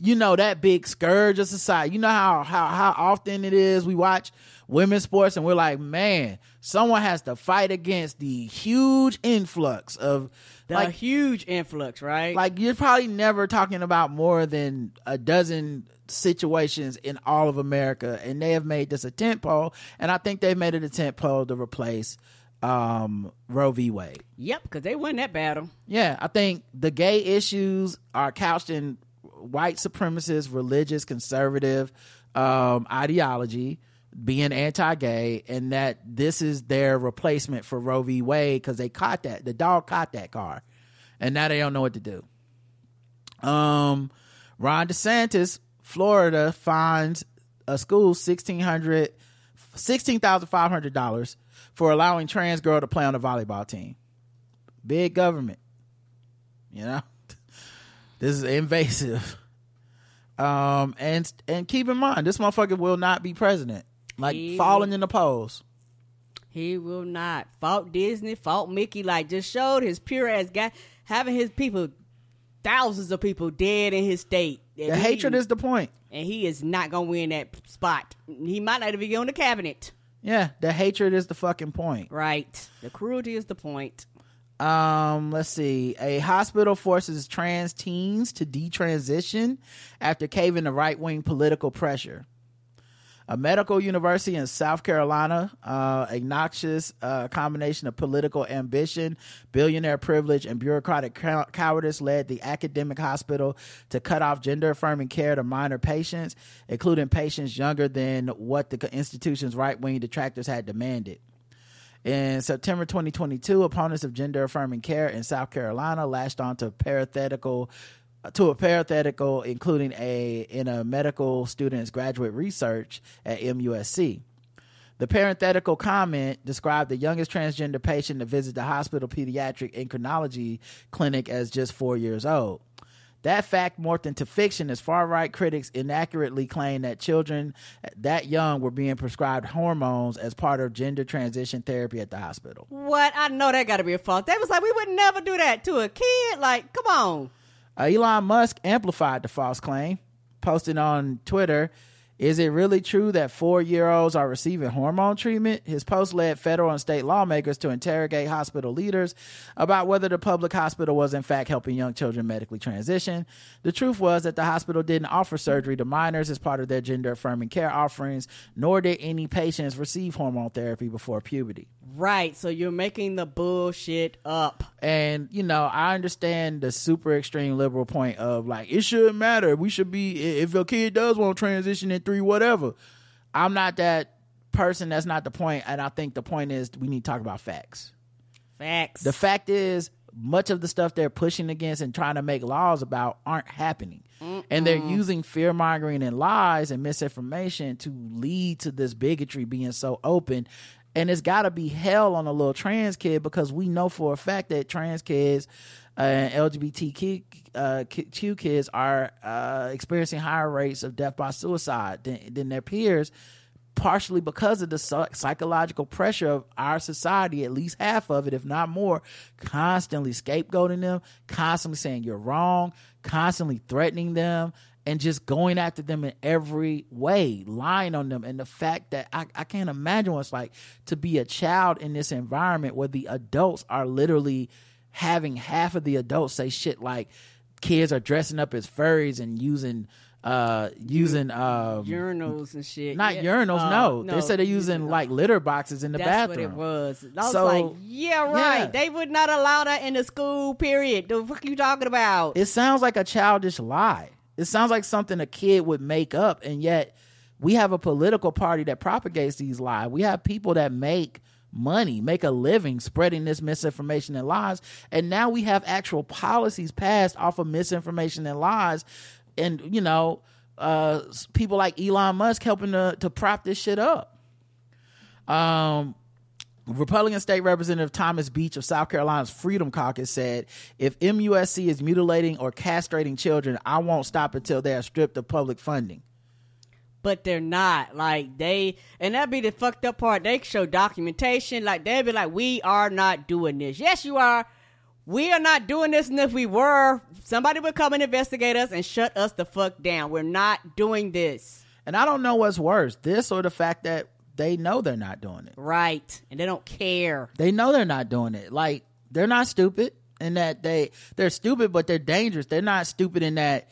Speaker 2: You know that big scourge of society. You know how how how often it is we watch women's sports and we're like, man, someone has to fight against the huge influx of
Speaker 3: The
Speaker 2: like
Speaker 3: huge influx, right?
Speaker 2: like you're probably never talking about more than a dozen situations in all of America, and they have made this a tent pole, and I think they've made it a tent pole to replace um, Roe v. Wade.
Speaker 3: yep, because they won that battle.
Speaker 2: Yeah, I think the gay issues are couched in white supremacist, religious, conservative um, ideology, being anti-gay, and that this is their replacement for Roe v. Wade because they caught that the dog caught that car, and now they don't know what to do. Um, Ron DeSantis, Florida, fines a school sixteen hundred, sixteen thousand five hundred dollars for allowing trans girl to play on a volleyball team. Big government, you know. This is invasive. Um, and and keep in mind, this motherfucker will not be president. Like
Speaker 3: He
Speaker 2: falling
Speaker 3: will-
Speaker 2: in the polls.
Speaker 3: He will not. Fault Disney, fault Mickey, like just showed his pure ass guy having his people, thousands of people dead in his state. And
Speaker 2: The
Speaker 3: he-
Speaker 2: hatred is the point.
Speaker 3: and he is not gonna win that spot. He might not even get on the cabinet.
Speaker 2: Yeah, the hatred is the fucking point.
Speaker 3: Right. The cruelty is the point.
Speaker 2: Um, let's see. A hospital forces trans teens to detransition after caving to right wing political pressure. A medical university in South Carolina, uh, noxious uh, combination of political ambition, billionaire privilege, and bureaucratic cow- cowardice led the academic hospital to cut off gender affirming care to minor patients, including patients younger than what the institution's right wing detractors had demanded. In September 2022, opponents of gender affirming care in South Carolina lashed on to parenthetical to a parenthetical including a in a medical student's graduate research at MUSC. The parenthetical comment described the youngest transgender patient to visit the hospital pediatric endocrinology clinic as just four years old. That fact morphed into fiction as far right critics inaccurately claim that children that young were being prescribed hormones as part of gender transition therapy at the hospital.
Speaker 3: What? I know that got to be a fault. They was like, we would never do that to a kid. Like, come on.
Speaker 2: Uh, Elon Musk amplified the false claim, posting on Twitter, Is it really true that four year olds are receiving hormone treatment? His post led federal and state lawmakers to interrogate hospital leaders about whether the public hospital was in fact helping young children medically transition. The truth was that the hospital didn't offer surgery to minors as part of their gender affirming care offerings, nor did any patients receive hormone therapy before puberty.
Speaker 3: Right. So you're making the bullshit up.
Speaker 2: And you know, I understand the super extreme liberal point of like it shouldn't matter. We should be if a kid does want to transition in three, whatever. I'm not that person that's not the point. and i think the point is we need to talk about facts
Speaker 3: Facts.
Speaker 2: the fact is much of the stuff they're pushing against and trying to make laws about aren't happening and they're using fear mongering and lies and misinformation to lead to this bigotry being so open and it's got to be hell on a little trans kid because we know for a fact that trans kids and LGBTQ uh, kids are uh, experiencing higher rates of death by suicide than, than their peers partially because of the psychological pressure of our society, at least half of it, if not more, constantly scapegoating them, constantly saying you're wrong, constantly threatening them, and just going after them in every way, lying on them. And the fact that I, I can't imagine what it's like to be a child in this environment where the adults are literally having half of the adults say shit like kids are dressing up as furries and using uh using um
Speaker 3: urinals and shit.
Speaker 2: not
Speaker 3: Yeah.
Speaker 2: urinals,
Speaker 3: Uh,
Speaker 2: no. They said they're using like litter boxes in the
Speaker 3: That's
Speaker 2: bathroom.
Speaker 3: That's what it was. I was
Speaker 2: So,
Speaker 3: like, yeah, right.
Speaker 2: yeah.
Speaker 3: They would not allow that in the school. Period. The fuck you talking about?
Speaker 2: It sounds like a childish lie. It sounds like something a kid would make up, and yet we have a political party that propagates these lies. We have people that make money, make a living spreading this misinformation and lies, and now we have actual policies passed off of misinformation and lies, and you know, uh, people like Elon Musk helping to to prop this shit up. Um, Republican State Representative Thomas Beach of South Carolina's Freedom Caucus said, if MUSC is mutilating or castrating children, I won't stop until they are stripped of public funding.
Speaker 3: But they're not. Like they, and that'd be the fucked up part. They show documentation. Like they'd be like, "We are not doing this." Yes, you are. We are not doing this, and if we were, somebody would come and investigate us and shut us the fuck down. We're not doing this.
Speaker 2: And I don't know what's worse, this or the fact that they know they're not doing it.
Speaker 3: Right. And they don't care.
Speaker 2: They know they're not doing it. Like they're not stupid in that they they're stupid, but they're dangerous. They're not stupid in that.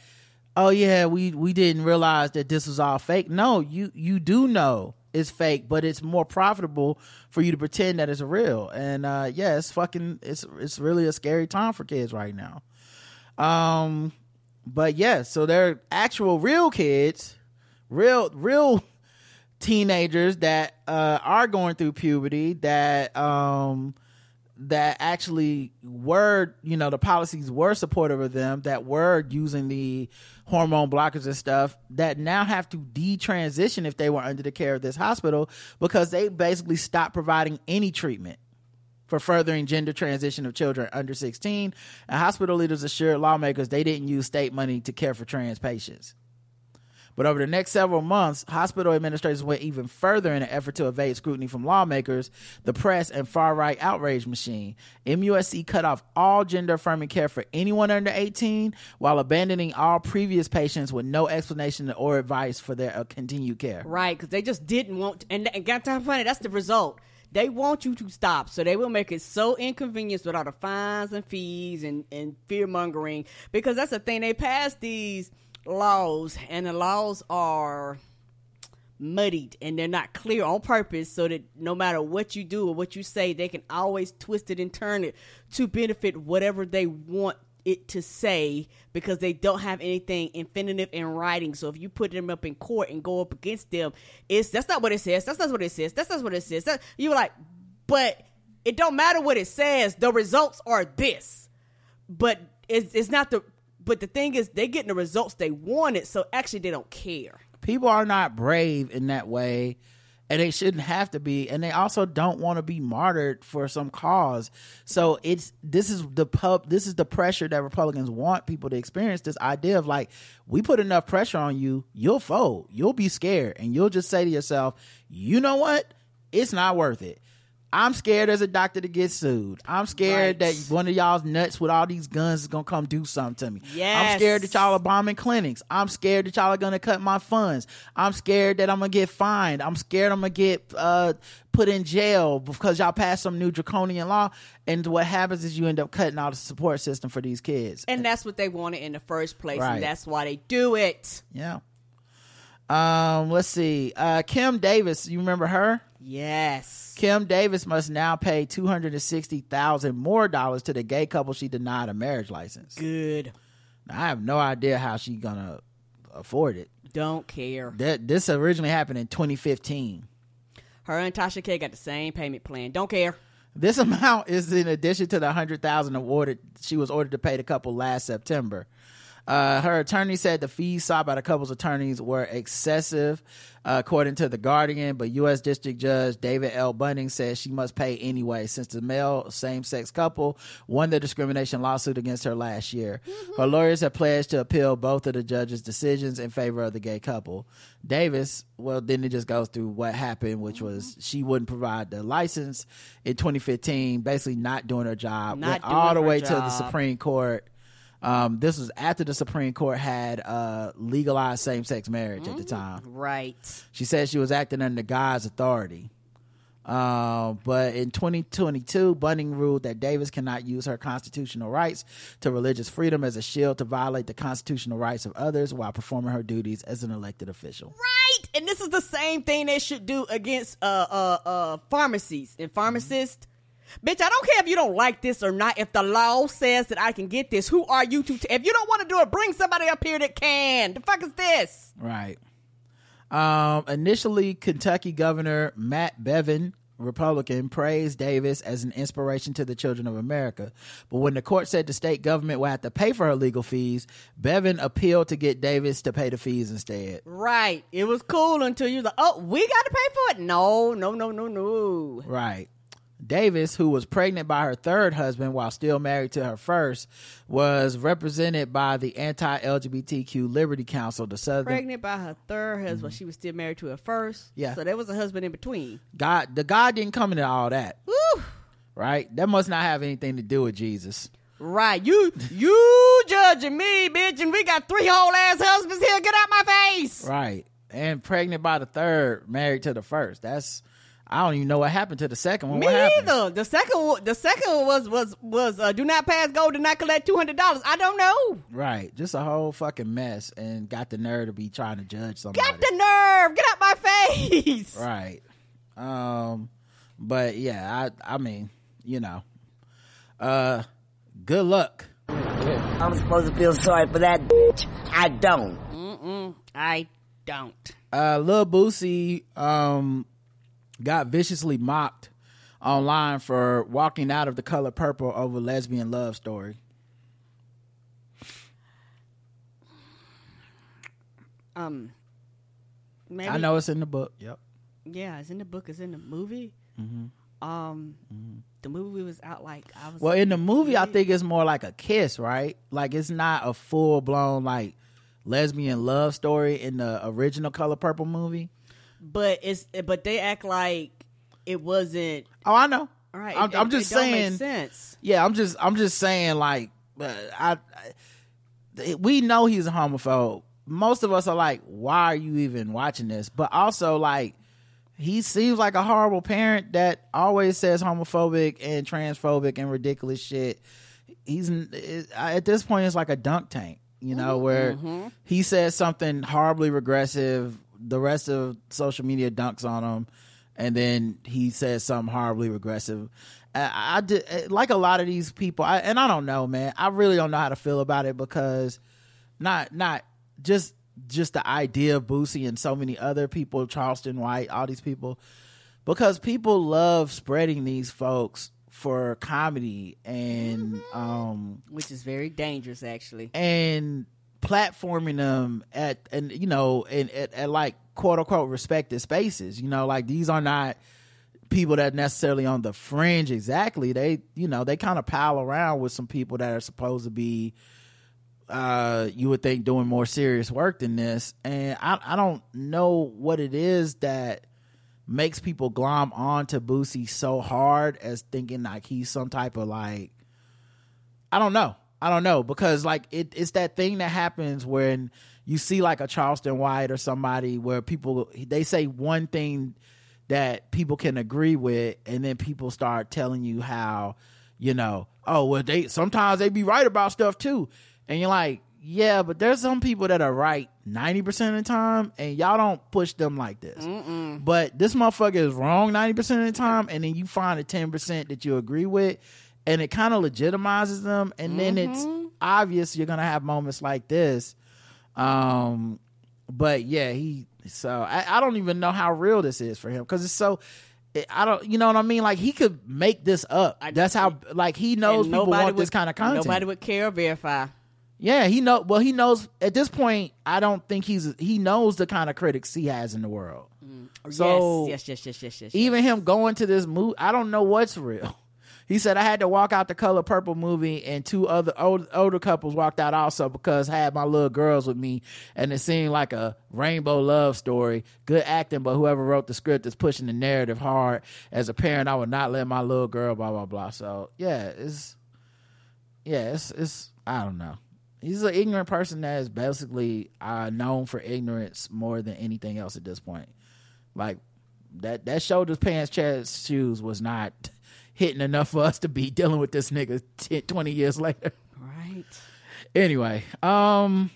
Speaker 2: Oh yeah, we we didn't realize that this was all fake. No, you you do know it's fake, but it's more profitable for you to pretend that it's real. And uh yeah, it's fucking it's it's really a scary time for kids right now. Um, but yeah, so they're actual real kids, real real teenagers that uh, are going through puberty that um that actually were you know the policies were supportive of them that were using the hormone blockers and stuff that now have to detransition if they were under the care of this hospital because they basically stopped providing any treatment for furthering gender transition of children under 16 and hospital leaders assured lawmakers they didn't use state money to care for trans patients but over the next several months, hospital administrators went even further in an effort to evade scrutiny from lawmakers, the press, and far right outrage machine. MUSC cut off all gender affirming care for anyone under 18 while abandoning all previous patients with no explanation or advice for their uh, continued care.
Speaker 3: Right. Because they just didn't want, and, and got time funny. That's the result. They want you to stop, so they will make it so inconvenient with all the fines and fees and, and fear mongering. Because that's the thing, they passed these laws, and the laws are muddied and they're not clear on purpose so that no matter what you do or what you say, they can always twist it and turn it to benefit whatever they want it to say because they don't have anything infinitive in writing. So if you put them up in court and go up against them, it's that's not what it says. That's not what it says. That's not what it says. That, you're like, but it don't matter what it says. The results are this. But it's, it's not the. But the thing is, they're getting the results they wanted. So actually, they don't care.
Speaker 2: People are not brave in that way, and they shouldn't have to be. And they also don't want to be martyred for some cause. So it's this is the pub. This is the pressure that Republicans want people to experience. This idea of like, we put enough pressure on you, you'll fold, you'll be scared, and you'll just say to yourself, you know what? It's not worth it. I'm scared as a doctor to get sued. I'm scared
Speaker 3: Right.
Speaker 2: that one of y'all's nuts with all these guns is gonna come do something to me.
Speaker 3: Yes.
Speaker 2: I'm scared that y'all are bombing clinics. I'm scared that y'all are gonna cut my funds. I'm scared that I'm gonna get fined. I'm scared I'm gonna get uh, put in jail because y'all passed some new draconian law. And what happens is you end up cutting out the support system for these kids.
Speaker 3: And that's what they wanted in the first place,
Speaker 2: Right.
Speaker 3: and that's why they do it.
Speaker 2: yeah. Um. Let's see. Uh, Kim Davis. You remember her?
Speaker 3: Yes.
Speaker 2: Kim Davis must now pay two hundred and sixty thousand more dollars to the gay couple she denied a marriage license.
Speaker 3: Good.
Speaker 2: Now, I have no idea how she gonna afford it.
Speaker 3: Don't care.
Speaker 2: That this originally happened in 2015.
Speaker 3: Her and Tasha K got the same payment plan. Don't care.
Speaker 2: This <laughs> amount is in addition to the hundred thousand awarded she was ordered to pay the couple last September. Uh, her attorney said the fees sought by the couple's attorneys were excessive, uh, according to the Guardian. But U.S. District Judge David L. Bunning says she must pay anyway, since the male same-sex couple won the discrimination lawsuit against her last year. Her lawyers have pledged to appeal both of the judge's decisions in favor of the gay couple. Davis, well, then it just goes through what happened, which was she wouldn't provide the license in 2015, basically not doing her job.
Speaker 3: Not
Speaker 2: went
Speaker 3: doing
Speaker 2: all the way to the. Supreme Court. Um, this was after the Supreme Court had uh, legalized same sex marriage at the time.
Speaker 3: Right.
Speaker 2: She said she was acting under God's authority. Uh, but in 2022, Bunning ruled that Davis cannot use her constitutional rights to religious freedom as a shield to violate the constitutional rights of others while performing her duties as an elected official.
Speaker 3: Right. And this is the same thing they should do against uh uh uh pharmacies and pharmacists. Bitch, I don't care if you don't like this or not. If the law says that I can get this, who are you to? T- if you don't want to do it, bring somebody up here that can. The fuck is this?
Speaker 2: Right. Um, initially, Kentucky Governor Matt Bevin, Republican, praised Davis as an inspiration to the children of America. But when the court said the state government would have to pay for her legal fees, Bevin appealed to get Davis to pay the fees instead.
Speaker 3: Right. It was cool until you was like, oh, we got to pay for it. No, no, no, no, no.
Speaker 2: Right. Davis, who was pregnant by her third husband while still married to her first, was represented by the anti-LGBTQ Liberty Counsel, the Southern
Speaker 3: Pregnant by her third husband, mm-hmm. she was still married to her first.
Speaker 2: Yeah.
Speaker 3: So there was a husband in between.
Speaker 2: God. The God didn't come into all that,
Speaker 3: Woo.
Speaker 2: right? That must not have anything to do with Jesus.
Speaker 3: Right. You you <laughs> judging me, bitch, and we got three whole ass husbands here. Get out my face.
Speaker 2: Right. And pregnant by the third, married to the first. That's I don't even know what happened to the second one.
Speaker 3: Me
Speaker 2: what happened?
Speaker 3: either. The second one the second one was was was uh, do not pass go, do not collect two hundred dollars. I don't know.
Speaker 2: Right. Just a whole fucking mess and got the nerve to be trying to judge somebody.
Speaker 3: Got the nerve. Get out my face.
Speaker 2: Right. Um but yeah, I I mean, you know. Uh good luck.
Speaker 7: I'm supposed to feel sorry for that bitch. I don't.
Speaker 3: Mm-mm. I don't.
Speaker 2: Uh Lil Boosie um got viciously mocked online for walking out of the color purple over lesbian love story.
Speaker 3: Um maybe
Speaker 2: I know it's in the book. Yep.
Speaker 3: Yeah, it's in the book, it's in the movie. Um the movie was out like I was
Speaker 2: Mm-hmm. Well, in the movie, I think it's more like a kiss, right? Like it's not a full blown like lesbian love story in the original Color Purple movie.
Speaker 3: But it's but they act like it wasn't
Speaker 2: Oh, I know.
Speaker 3: all right.
Speaker 2: I'm,
Speaker 3: it-
Speaker 2: I'm
Speaker 3: it
Speaker 2: just saying.
Speaker 3: sense.
Speaker 2: Yeah, I'm just I'm just saying like I, I we know he's a homophobe. Most of us are like, why are you even watching this? But also like he seems like a horrible parent that always says homophobic and transphobic and ridiculous shit. He's at this point it's like a dunk tank, you know, mm-hmm. where mm-hmm. he says something horribly regressive, the rest of social media dunks on him, and then he says something horribly regressive. I, I did like a lot of these people, I, and I don't know, man. I really don't know how to feel about it because not not just just the idea of Boosie and so many other people, Charleston White, all these people, because people love spreading these folks for comedy and um
Speaker 3: Which is very dangerous actually.
Speaker 2: and platforming them at and you know and at, at like quote unquote respected spaces you know? Like these are not people that necessarily on the fringe exactly. They you know they kind of pile around with some people that are supposed to be uh you would think doing more serious work than this. And i i don't know what it is that makes people glom on to Boosie so hard as thinking like he's some type of like I don't know. I don't know because like it, it's that thing that happens when you see like a Charleston White or somebody where people they say one thing that people can agree with and then people start telling you how you know oh well they sometimes they be right about stuff too. And you're like yeah but there's some people that are right 90% of the time and y'all don't push them like this. But this motherfucker is wrong 90% of the time and then you find a 10% that you agree with and it kind of legitimizes them and then it's obvious you're gonna have moments like this um but yeah he So I, I don't even know how real this is for him because it's so. it- I don't, you know what I mean? Like he could make this up. That's how, like he knows people
Speaker 3: nobody
Speaker 2: want this
Speaker 3: would-
Speaker 2: kind of content.
Speaker 3: Nobody would care or verify.
Speaker 2: Yeah, he know. Well, he knows at this point. I don't think he's he knows the kind of critics he has in the world. So
Speaker 3: yes, yes, yes, yes, yes, yes.
Speaker 2: even him going to this movie, I don't know what's real. He said I had to walk out the Color Purple movie, and two other old, older couples walked out also because I had my little girls with me, and it seemed like a rainbow love story. Good acting, but whoever wrote the script is pushing the narrative hard. As a parent, I would not let my little girl. Blah blah blah. So yeah, it's yeah, it's it's I don't know. He's an ignorant person that is basically uh, known for ignorance more than anything else at this point. Like that that shoulders pants chest shoes was not hitting enough for us to be dealing with this nigga 10, 20 years later.
Speaker 3: right.
Speaker 2: Anyway, um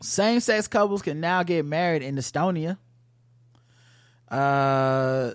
Speaker 2: same sex couples can now get married in Estonia. Uh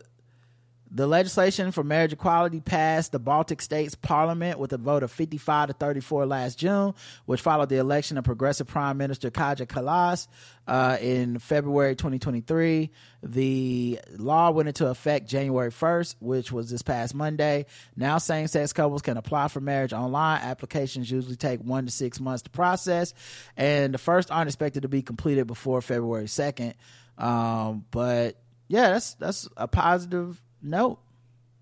Speaker 2: the legislation for marriage equality passed the Baltic states parliament with a vote of 55 to 34 last June, which followed the election of progressive Prime Minister Kaja Kallas uh, in February 2023. The law went into effect January 1st, which was this past Monday. Now, same sex couples can apply for marriage online. Applications usually take one to six months to process, and the first aren't expected to be completed before February 2nd. Um, but yeah, that's that's a positive note.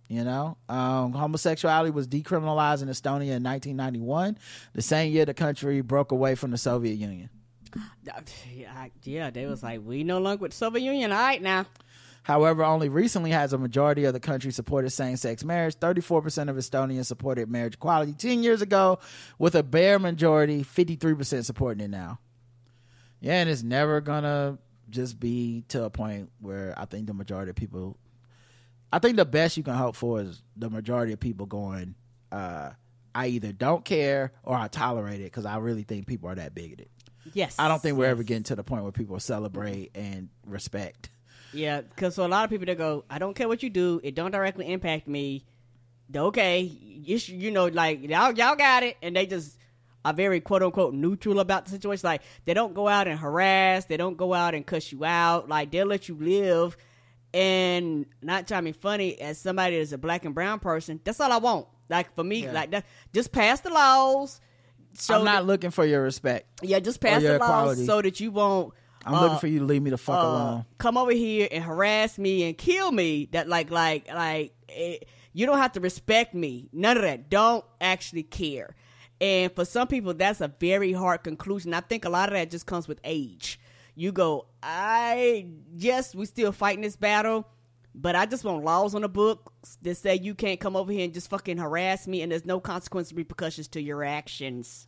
Speaker 2: You know, um, homosexuality was decriminalized in Estonia in 1991, the same year the country broke away from the Soviet Union. <sighs>
Speaker 3: Yeah, they was like, we no longer with the Soviet Union. All right, now.
Speaker 2: However, only recently has a majority of the country supported same-sex marriage. 34% of Estonians supported marriage equality 10 years ago, with a bare majority, 53% supporting it now. Yeah, and it's never gonna just be to a point where I think the majority of people I think the best you can hope for is the majority of people going, uh, I either don't care or I tolerate it because I really think people are that bigoted.
Speaker 3: Yes.
Speaker 2: I don't think we're ever getting to the point where people celebrate and respect.
Speaker 3: Yeah, because for a lot of people, they go, I don't care what you do. It don't directly impact me. Okay, you, you know, like, y'all, y'all got it. And they just are very quote unquote neutral about the situation. Like, they don't go out and harass. They don't go out and cuss you out. Like, they'll let you live. And not trying to be funny, as somebody that's a black and brown person, that's all I want. Like, for me, like, that, just pass the laws. So
Speaker 2: I'm not looking for your respect.
Speaker 3: yeah, just pass the laws so that you won't.
Speaker 2: I'm
Speaker 3: uh,
Speaker 2: looking for you to leave me the fuck
Speaker 3: uh,
Speaker 2: alone.
Speaker 3: come over here and harass me and kill me. That like like like eh, you don't have to respect me. None of that. Don't actually care. And for some people, that's a very hard conclusion. I think a lot of that just comes with age. You go, I yes, we still fighting this battle, but I just want laws on the books that say you can't come over here and just fucking harass me, and there's no consequence repercussions to your actions.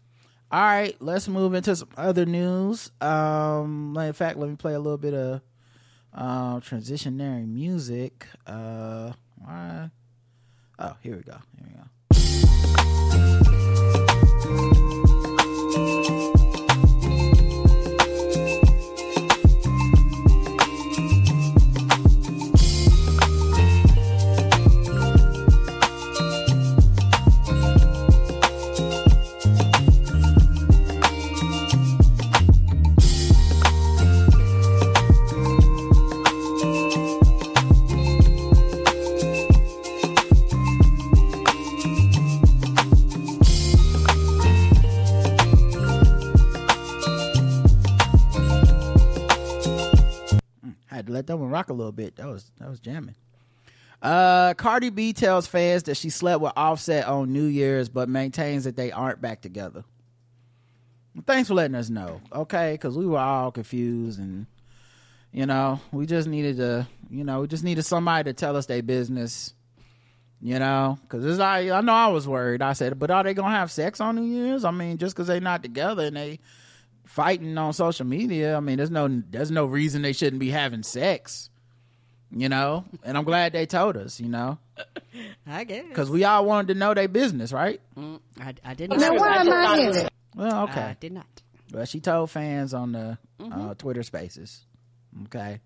Speaker 2: All right, let's move into some other news. Um, in fact, let me play a little bit of um, transitionary music. Uh, why? Oh, here we go. Here we go. Had to let that one rock a little bit. That was that was jamming. Uh, Cardi B tells fans that she slept with Offset on New Year's, but maintains that they aren't back together. Thanks for letting us know, okay? Because we were all confused, and you know, we just needed to, you know, we just needed somebody to tell us their business. You know, because I, I know I was worried. I said, but are they gonna have sex on New Year's? I mean, just because they're not together and they fighting on social media. I mean, there's no there's no reason they shouldn't be having sex. You know, and I'm glad they told us. You know, <laughs>
Speaker 3: I guess
Speaker 2: because we all wanted to know their business, right?
Speaker 3: Mm, I, I did not.
Speaker 7: Now, why am I in it?
Speaker 2: Well, okay.
Speaker 3: I did not.
Speaker 2: Well, she told fans on the uh, Twitter Spaces. Okay,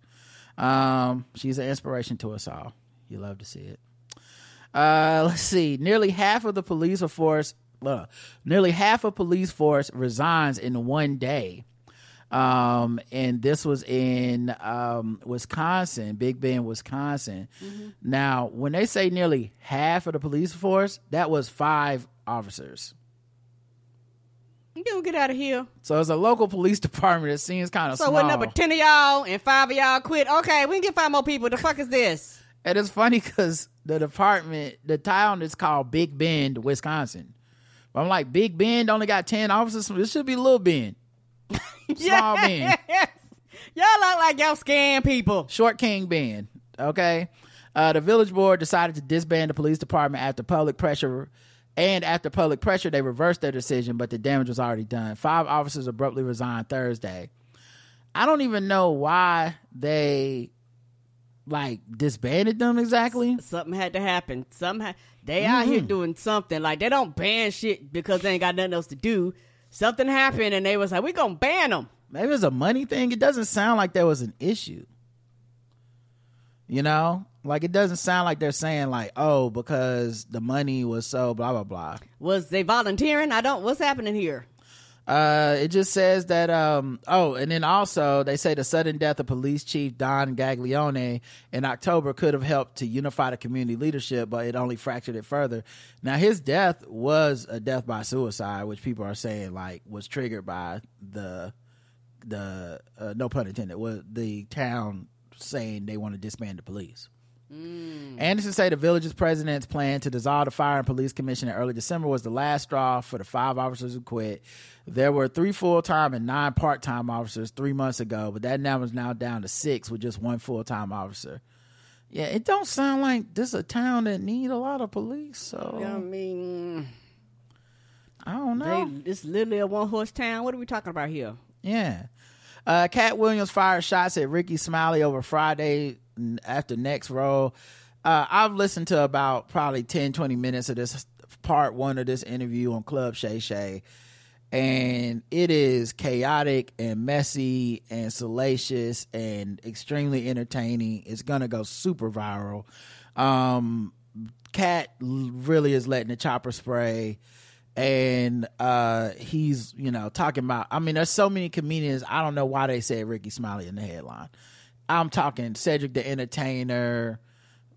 Speaker 2: um, she's an inspiration to us all. You love to see it. Uh, let's see. Nearly half of the police force, uh, nearly half of police force resigns in one day. Um, and this was in um, Wisconsin, Big Bend, Wisconsin. Now, when they say nearly half of the police force, that was five officers.
Speaker 3: You don't get out of here.
Speaker 2: So it's a local police <laughs> department that seems kind of
Speaker 3: So
Speaker 2: small.
Speaker 3: what number ten of y'all and five of y'all quit? Okay, we can get five more people. The fuck is this?
Speaker 2: And it's funny because the department, the town is called Big Bend, Wisconsin. I'm like, Big Bend only got 10 officers. This should be Little Bend. <laughs> Small Bend.
Speaker 3: Yes. Y'all look like y'all scam people.
Speaker 2: Short King Bend. Okay. Uh, the village board decided to disband the police department after public pressure. And after public pressure, they reversed their decision, but the damage was already done. Five officers abruptly resigned Thursday. I don't even know why they like disbanded them exactly.
Speaker 3: Something had to happen. Ha- they out
Speaker 2: Mm-hmm.
Speaker 3: here doing something. Like they don't ban shit because they ain't got nothing else to do. Something happened and they was like, we gonna ban them.
Speaker 2: maybe it's a money thing. It doesn't sound like there was an issue. You know, like it doesn't sound like they're saying like, oh, because the money was so blah blah blah.
Speaker 3: Was they volunteering? I don't. What's happening here?
Speaker 2: Uh, it just says that um oh, and then also they say the sudden death of police chief Don Gaglione in October could have helped to unify the community leadership, but it only fractured it further. Now his death was a death by suicide, which people are saying like was triggered by the the uh, no pun intended was the town saying they want to disband the police. Mm. Anderson say the village's president's plan to dissolve the fire and police commission in early December was the last straw for the five officers who quit. There were three full time and nine part time officers three months ago, but that number is now down to six with just one full time officer. Yeah, it don't sound like this a town that need a lot of police. So
Speaker 3: I mean,
Speaker 2: I don't know.
Speaker 3: they, it's literally a one horse town. What are we talking about here?
Speaker 2: Yeah. Uh, Katt Williams fired shots at Rickey Smiley over Friday after next role. Uh, I've listened to about probably 10, 20 minutes of this part one of this interview on Club Shay Shay. And it is chaotic and messy and salacious and extremely entertaining. It's going to go super viral. Um, Katt really is letting the chopper spray and uh he's you know talking about i mean there's so many comedians i don't know why they said rickey smiley in the headline. I'm talking cedric the entertainer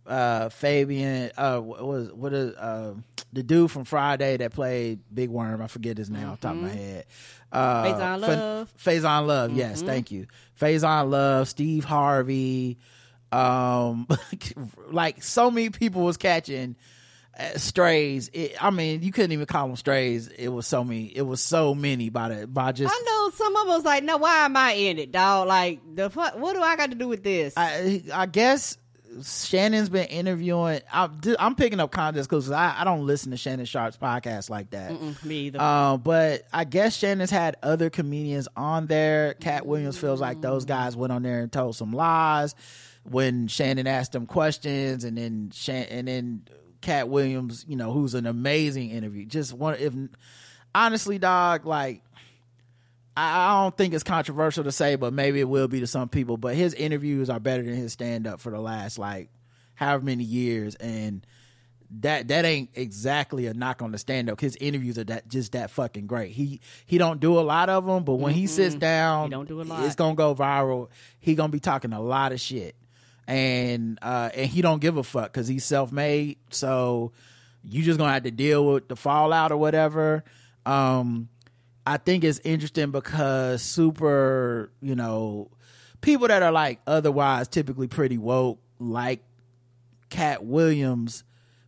Speaker 2: uh fabian uh what was what is uh the dude from friday that played big worm. I forget his name off the top of my head. Uh
Speaker 3: Faizon
Speaker 2: Fa-
Speaker 3: Love.
Speaker 2: Faizon Love, yes, thank you. Faizon Love, Steve Harvey, um, <laughs> like so many people was catching strays. It, I mean, you couldn't even call them strays. It was so many. It was so many by the by just.
Speaker 3: I know some of us like, no, why am I in it, dog? Like the fuck, what do I got to do with this?
Speaker 2: I I guess Shannon's been interviewing. I'm, I'm picking up context because I, I don't listen to Shannon Sharpe's podcast like that.
Speaker 3: Mm, Me either.
Speaker 2: Uh, but I guess Shannon's had other comedians on there. Katt Williams feels like those guys went on there and told some lies when Shannon asked them questions, and then Shan- and then Katt Williams, you know, who's an amazing interview. Just one if honestly, dog, like I I don't think it's controversial to say, but maybe it will be to some people. But his interviews are better than his stand up for the last like however many years, and that that ain't exactly a knock on the stand up. His interviews are that just that fucking great. He he don't do a lot of them, but when he sits down,
Speaker 3: He don't do a lot.
Speaker 2: It's gonna go viral. He gonna be talking a lot of shit, and uh and he don't give a fuck because he's self made. So you just gonna have to deal with the fallout or whatever. Um, I think it's interesting because super, you know, people that are like otherwise typically pretty woke, like Katt Williams,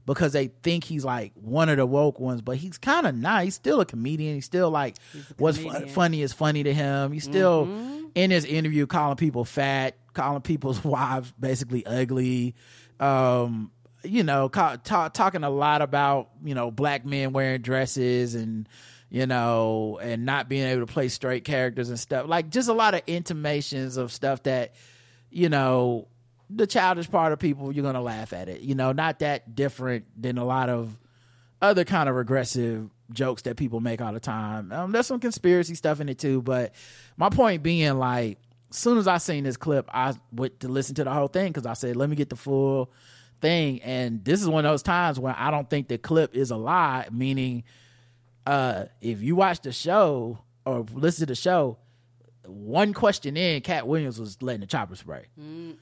Speaker 2: because they think he's like one of the woke ones, but he's kind of nice. Still a comedian. He's still like what's fu- funny is funny to him. He's still in his interview calling people fat, calling people's <laughs> wives basically ugly. Um, you know, ca- ta- talking a lot about you know black men wearing dresses and you know and not being able to play straight characters and stuff. Like just a lot of intimations of stuff that you know the childish part of people you're gonna laugh at it. You know, not that different than a lot of other kind of regressive jokes that people make all the time. Um, there's some conspiracy stuff in it too, but my point being, like, as soon as I seen this clip, I went to listen to the whole thing because I said, let me get the full thing. And this is one of those times when I don't think the clip is a lie, meaning, uh, if you watch the show or listen to the show, one question in, Katt Williams was letting the chopper spray.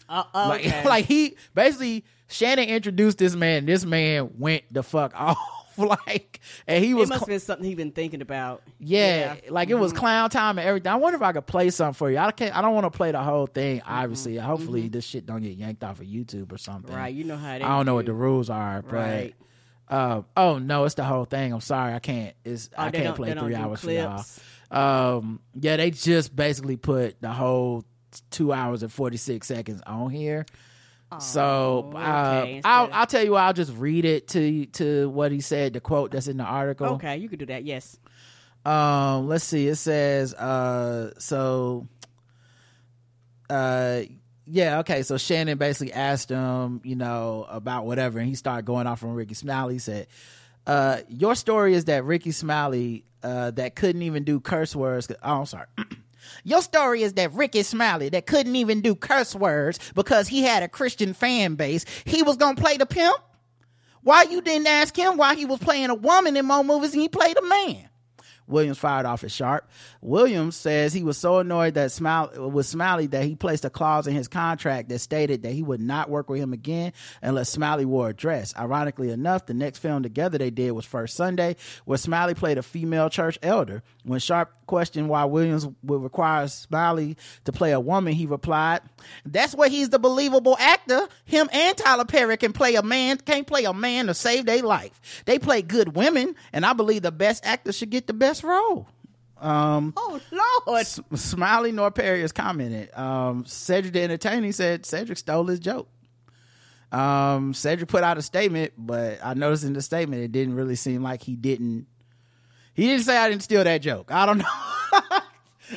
Speaker 3: Uh,
Speaker 2: Like,
Speaker 3: okay. <laughs>
Speaker 2: like he basically Shannon introduced this man. This man went the fuck <laughs> off. like, and he
Speaker 3: it
Speaker 2: was
Speaker 3: must
Speaker 2: cl-
Speaker 3: have been something he been thinking about.
Speaker 2: yeah, like it was
Speaker 3: Mm-hmm.
Speaker 2: clown time and everything. I wonder if I could play something for you. I can't. I don't want to play the whole thing.
Speaker 3: Mm-hmm.
Speaker 2: Obviously, hopefully this shit don't get yanked off of YouTube or something.
Speaker 3: Right, you know how
Speaker 2: I don't know what the rules are, but.
Speaker 3: Right.
Speaker 2: Uh, oh no, it's the whole thing. I'm sorry, I can't. It's
Speaker 3: Oh,
Speaker 2: I can't play three hours
Speaker 3: clips?
Speaker 2: for y'all. Um, yeah, they just basically put the whole two hours and forty six seconds on here. so uh,
Speaker 3: okay,
Speaker 2: I'll I'll tell you what. I'll just read it to to what he said. The quote that's in the article.
Speaker 3: Okay, you could do that. Yes.
Speaker 2: Um, let's see. It says, uh, so, uh, yeah, okay. So Shannon basically asked him, you know, about whatever, and he started going off on Rickey Smiley. He said, uh, your story is that Rickey Smiley, uh, that couldn't even do curse words. Oh, I'm sorry. <clears throat> Your story is that Rickey Smiley, that couldn't even do curse words because he had a Christian fan base, he was gonna play the pimp. Why you didn't ask him why he was playing a woman in more movies and he played a man? Williams fired off at Sharpe. Williams says he was so annoyed that Smiley with Smiley that he placed a clause in his contract that stated that he would not work with him again unless Smiley wore a dress. Ironically enough, the next film together they did was First Sunday, where Smiley played a female church elder. When Sharpe questioned why Williams would require Smiley to play a woman, he replied, "That's where he's the believable actor. Him and Tyler Perry can play a man, can't play a man to save their life. They play good women, and I believe the best actor should get the best role." Um,
Speaker 3: Oh Lord.
Speaker 2: S- Smiley nor Perry has commented. Um, Cedric the Entertainer said Cedric stole his joke. Um, Cedric put out a statement, but I noticed in the statement it didn't really seem like he didn't. He didn't say I didn't steal that joke. I don't <laughs> know.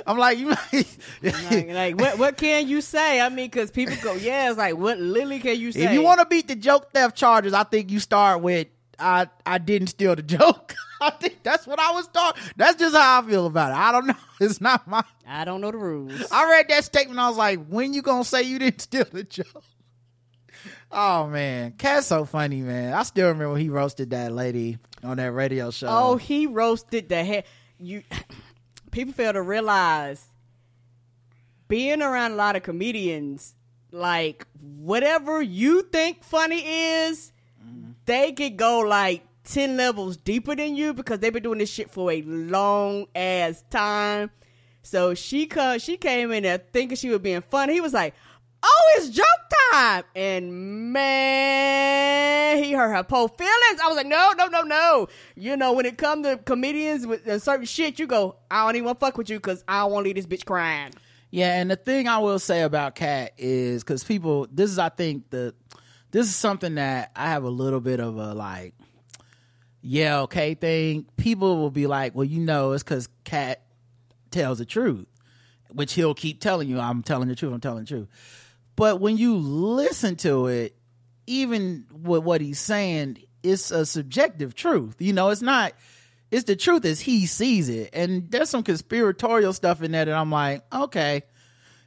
Speaker 2: I'm like you.
Speaker 3: like, like, what what can you say? I mean, because people go, yeah, it's like, what Lily can you say?
Speaker 2: if you want to beat the joke theft charges, I think you start with I I didn't steal the joke. <laughs> I think that's what I was start. That's just how I feel about it. I don't know. <laughs> It's not my.
Speaker 3: I don't know the rules.
Speaker 2: I read that statement. I was like, when you gonna say you didn't <laughs> steal the joke? Oh man, Katt's so funny, man. I still remember when he roasted that lady on that radio show.
Speaker 3: Oh, he roasted the head. You <clears throat> people fail to realize being around a lot of comedians, like whatever you think funny is, they could go like ten levels deeper than you because they've been doing this shit for a long ass time. So she come, she came in there thinking she was being funny. He was like, "Oh, it's joke time," and man, he hurt her poor feelings. I was like, "No, no, no, no." You know, when it comes to comedians with uh, certain shit, you go, "I don't even want to fuck with you because I don't want to leave this bitch crying."
Speaker 2: Yeah, and the thing I will say about Katt is because people, this is I think the this is something that I have a little bit of a like, yeah, okay thing. People will be like, well, you know, it's because Katt tells the truth, which he'll keep telling you, I'm telling the truth, I'm telling the truth. But when you listen to it, even with what he's saying, it's a subjective truth. You know, it's not. It's the truth as he sees it, and there's some conspiratorial stuff in there that I'm like, okay,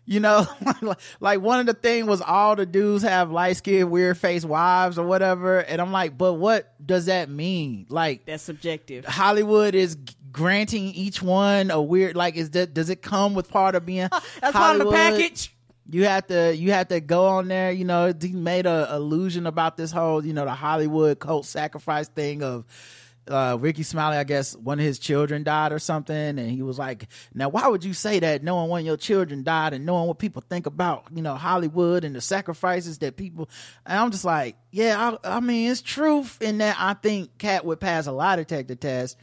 Speaker 2: you know, <laughs> like, one of the thing was all the dudes have light skinned, weird face wives or whatever, and I'm like, but what does that mean? Like
Speaker 3: That's subjective.
Speaker 2: Hollywood is granting each one a weird like is that does it come with part of being <laughs>
Speaker 3: That's part of the package.
Speaker 2: you have to you have to go on there you know he made a illusion about this whole you know the hollywood cult sacrifice thing of uh rickey smiley i guess one of his children died or something and he was like now why would you say that knowing of your children died and knowing what people think about you know hollywood and the sacrifices that people and i'm just like yeah i, I mean it's truth in that i think Katt would pass a lie detector test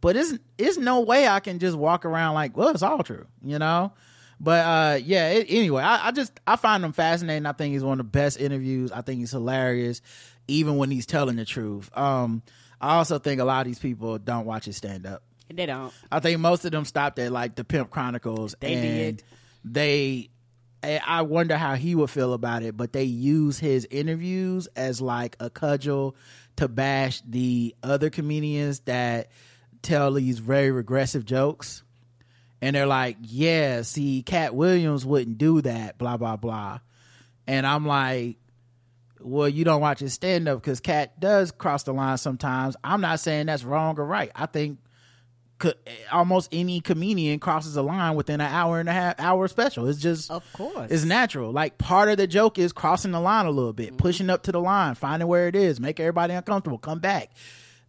Speaker 2: but it's it's no way I can just walk around like, well, it's all true, you know. But uh, yeah. It, anyway, I, I just I find him fascinating. I think he's one of the best interviews. I think he's hilarious, even when he's telling the truth. Um, I also think a lot of these people don't watch his stand up.
Speaker 3: They don't.
Speaker 2: I think most of them stopped at like the Pimp Chronicles.
Speaker 3: They
Speaker 2: and
Speaker 3: did.
Speaker 2: They, I wonder how he would feel about it. But they use his interviews as like a cudgel to bash the other comedians that tell these very regressive jokes. And they're like, yeah, see, Katt Williams wouldn't do that, blah, blah, blah. And I'm like, well, you don't watch his stand up because Katt does cross the line sometimes. I'm not saying that's wrong or right. I think almost any comedian crosses a line within an hour and a half hour special. It's just
Speaker 3: Of course.
Speaker 2: it's natural. Like part of the joke is crossing the line a little bit, mm-hmm. pushing up to the line, finding where it is, make everybody uncomfortable, come back.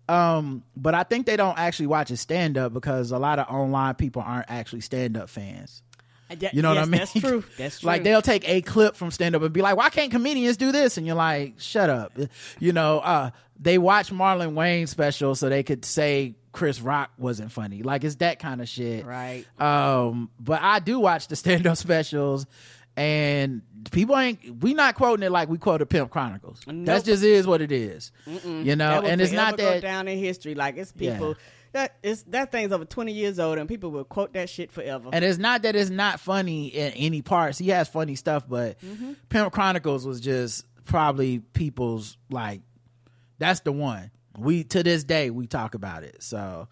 Speaker 2: Um, but I think they don't actually watch his stand up because a lot of online people aren't actually stand up fans.
Speaker 3: That-
Speaker 2: You know
Speaker 3: yes,
Speaker 2: what I mean? <laughs>
Speaker 3: That's true. That's true.
Speaker 2: Like they'll take a clip from stand up and be like, "Why can't comedians do this?" And you're like, "Shut up." You know, uh, they watch Marlon Wayans special so they could say Chris Rock wasn't funny. Like it's that kind of shit.
Speaker 3: Right.
Speaker 2: Um, but I do watch the <laughs> stand up specials and people ain't we not quoting it like we quoted Pimp Chronicles. That just is what it is. You know, and it's not that
Speaker 3: down in history. Like it's
Speaker 2: Yeah.
Speaker 3: people that is that thing's over twenty years old, and people will quote that shit forever.
Speaker 2: And it's not that it's not funny in any parts. He has funny stuff, but
Speaker 3: Mm-hmm.
Speaker 2: Pimp Chronicles was just probably people's like that's the one. We to this day we talk about it. So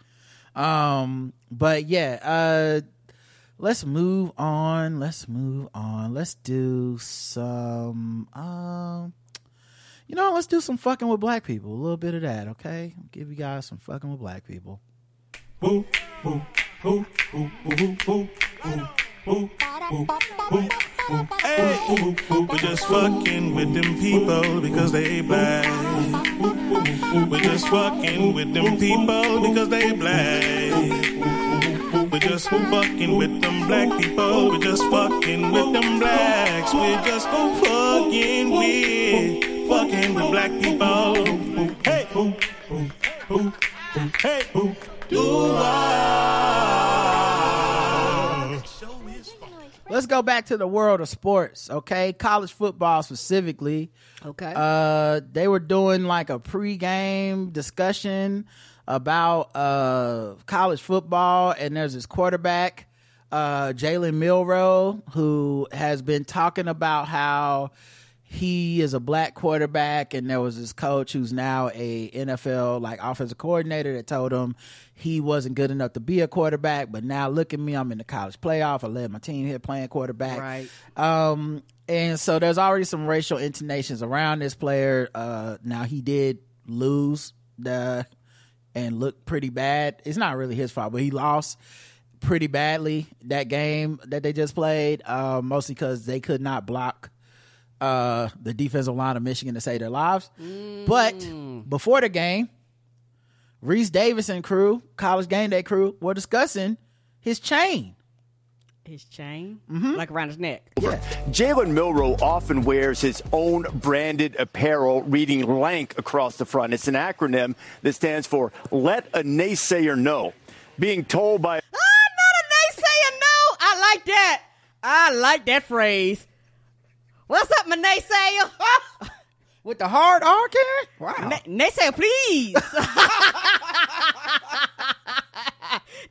Speaker 2: um but yeah, uh let's move on. Let's move on. Let's do some um you know, let's do some fucking with black people. A little bit of that, okay? I'll give you guys some fucking with black people.
Speaker 4: Hey, we're just fucking with them people because they black. We're just fucking with them people because they black. We're just fucking with them black people. We're just fucking with them blacks. We're just fucking with, fucking with black people. Hey, ooh, ooh, ooh, ooh, hey, ooh, do I?
Speaker 2: Let's go back to the world of sports, okay? College football specifically.
Speaker 3: okay.
Speaker 2: Uh, they were doing like a pregame discussion about uh college football, and there's this quarterback, uh, Jalen Milroe, who has been talking about how he is a black quarterback, and there was this coach who's now a NFL like offensive coordinator that told him he wasn't good enough to be a quarterback. But now look at me, I'm in the college playoff. I led my team here playing quarterback.
Speaker 3: Right.
Speaker 2: Um, and so there's already some racial intonations around this player. Uh, now he did lose the and look pretty bad. It's not really his fault, but he lost pretty badly that game that they just played. Uh, mostly because they could not block uh, the defensive line of Michigan to save their lives. But before the game, Rece Davis and crew, college game day crew, were discussing his chain.
Speaker 3: His chain,
Speaker 2: Mm-hmm.
Speaker 3: like around his neck. Yeah.
Speaker 8: Jalen Milroe often wears his own branded apparel reading LANK across the front. It's an acronym that stands for Let a Naysayer Know. Being told by
Speaker 3: Ah, not a naysayer. No, I like that. I like that phrase. What's up, my naysayer? <laughs>
Speaker 2: With the hard R, Karen? Wow.
Speaker 3: Na- naysayer, please. <laughs>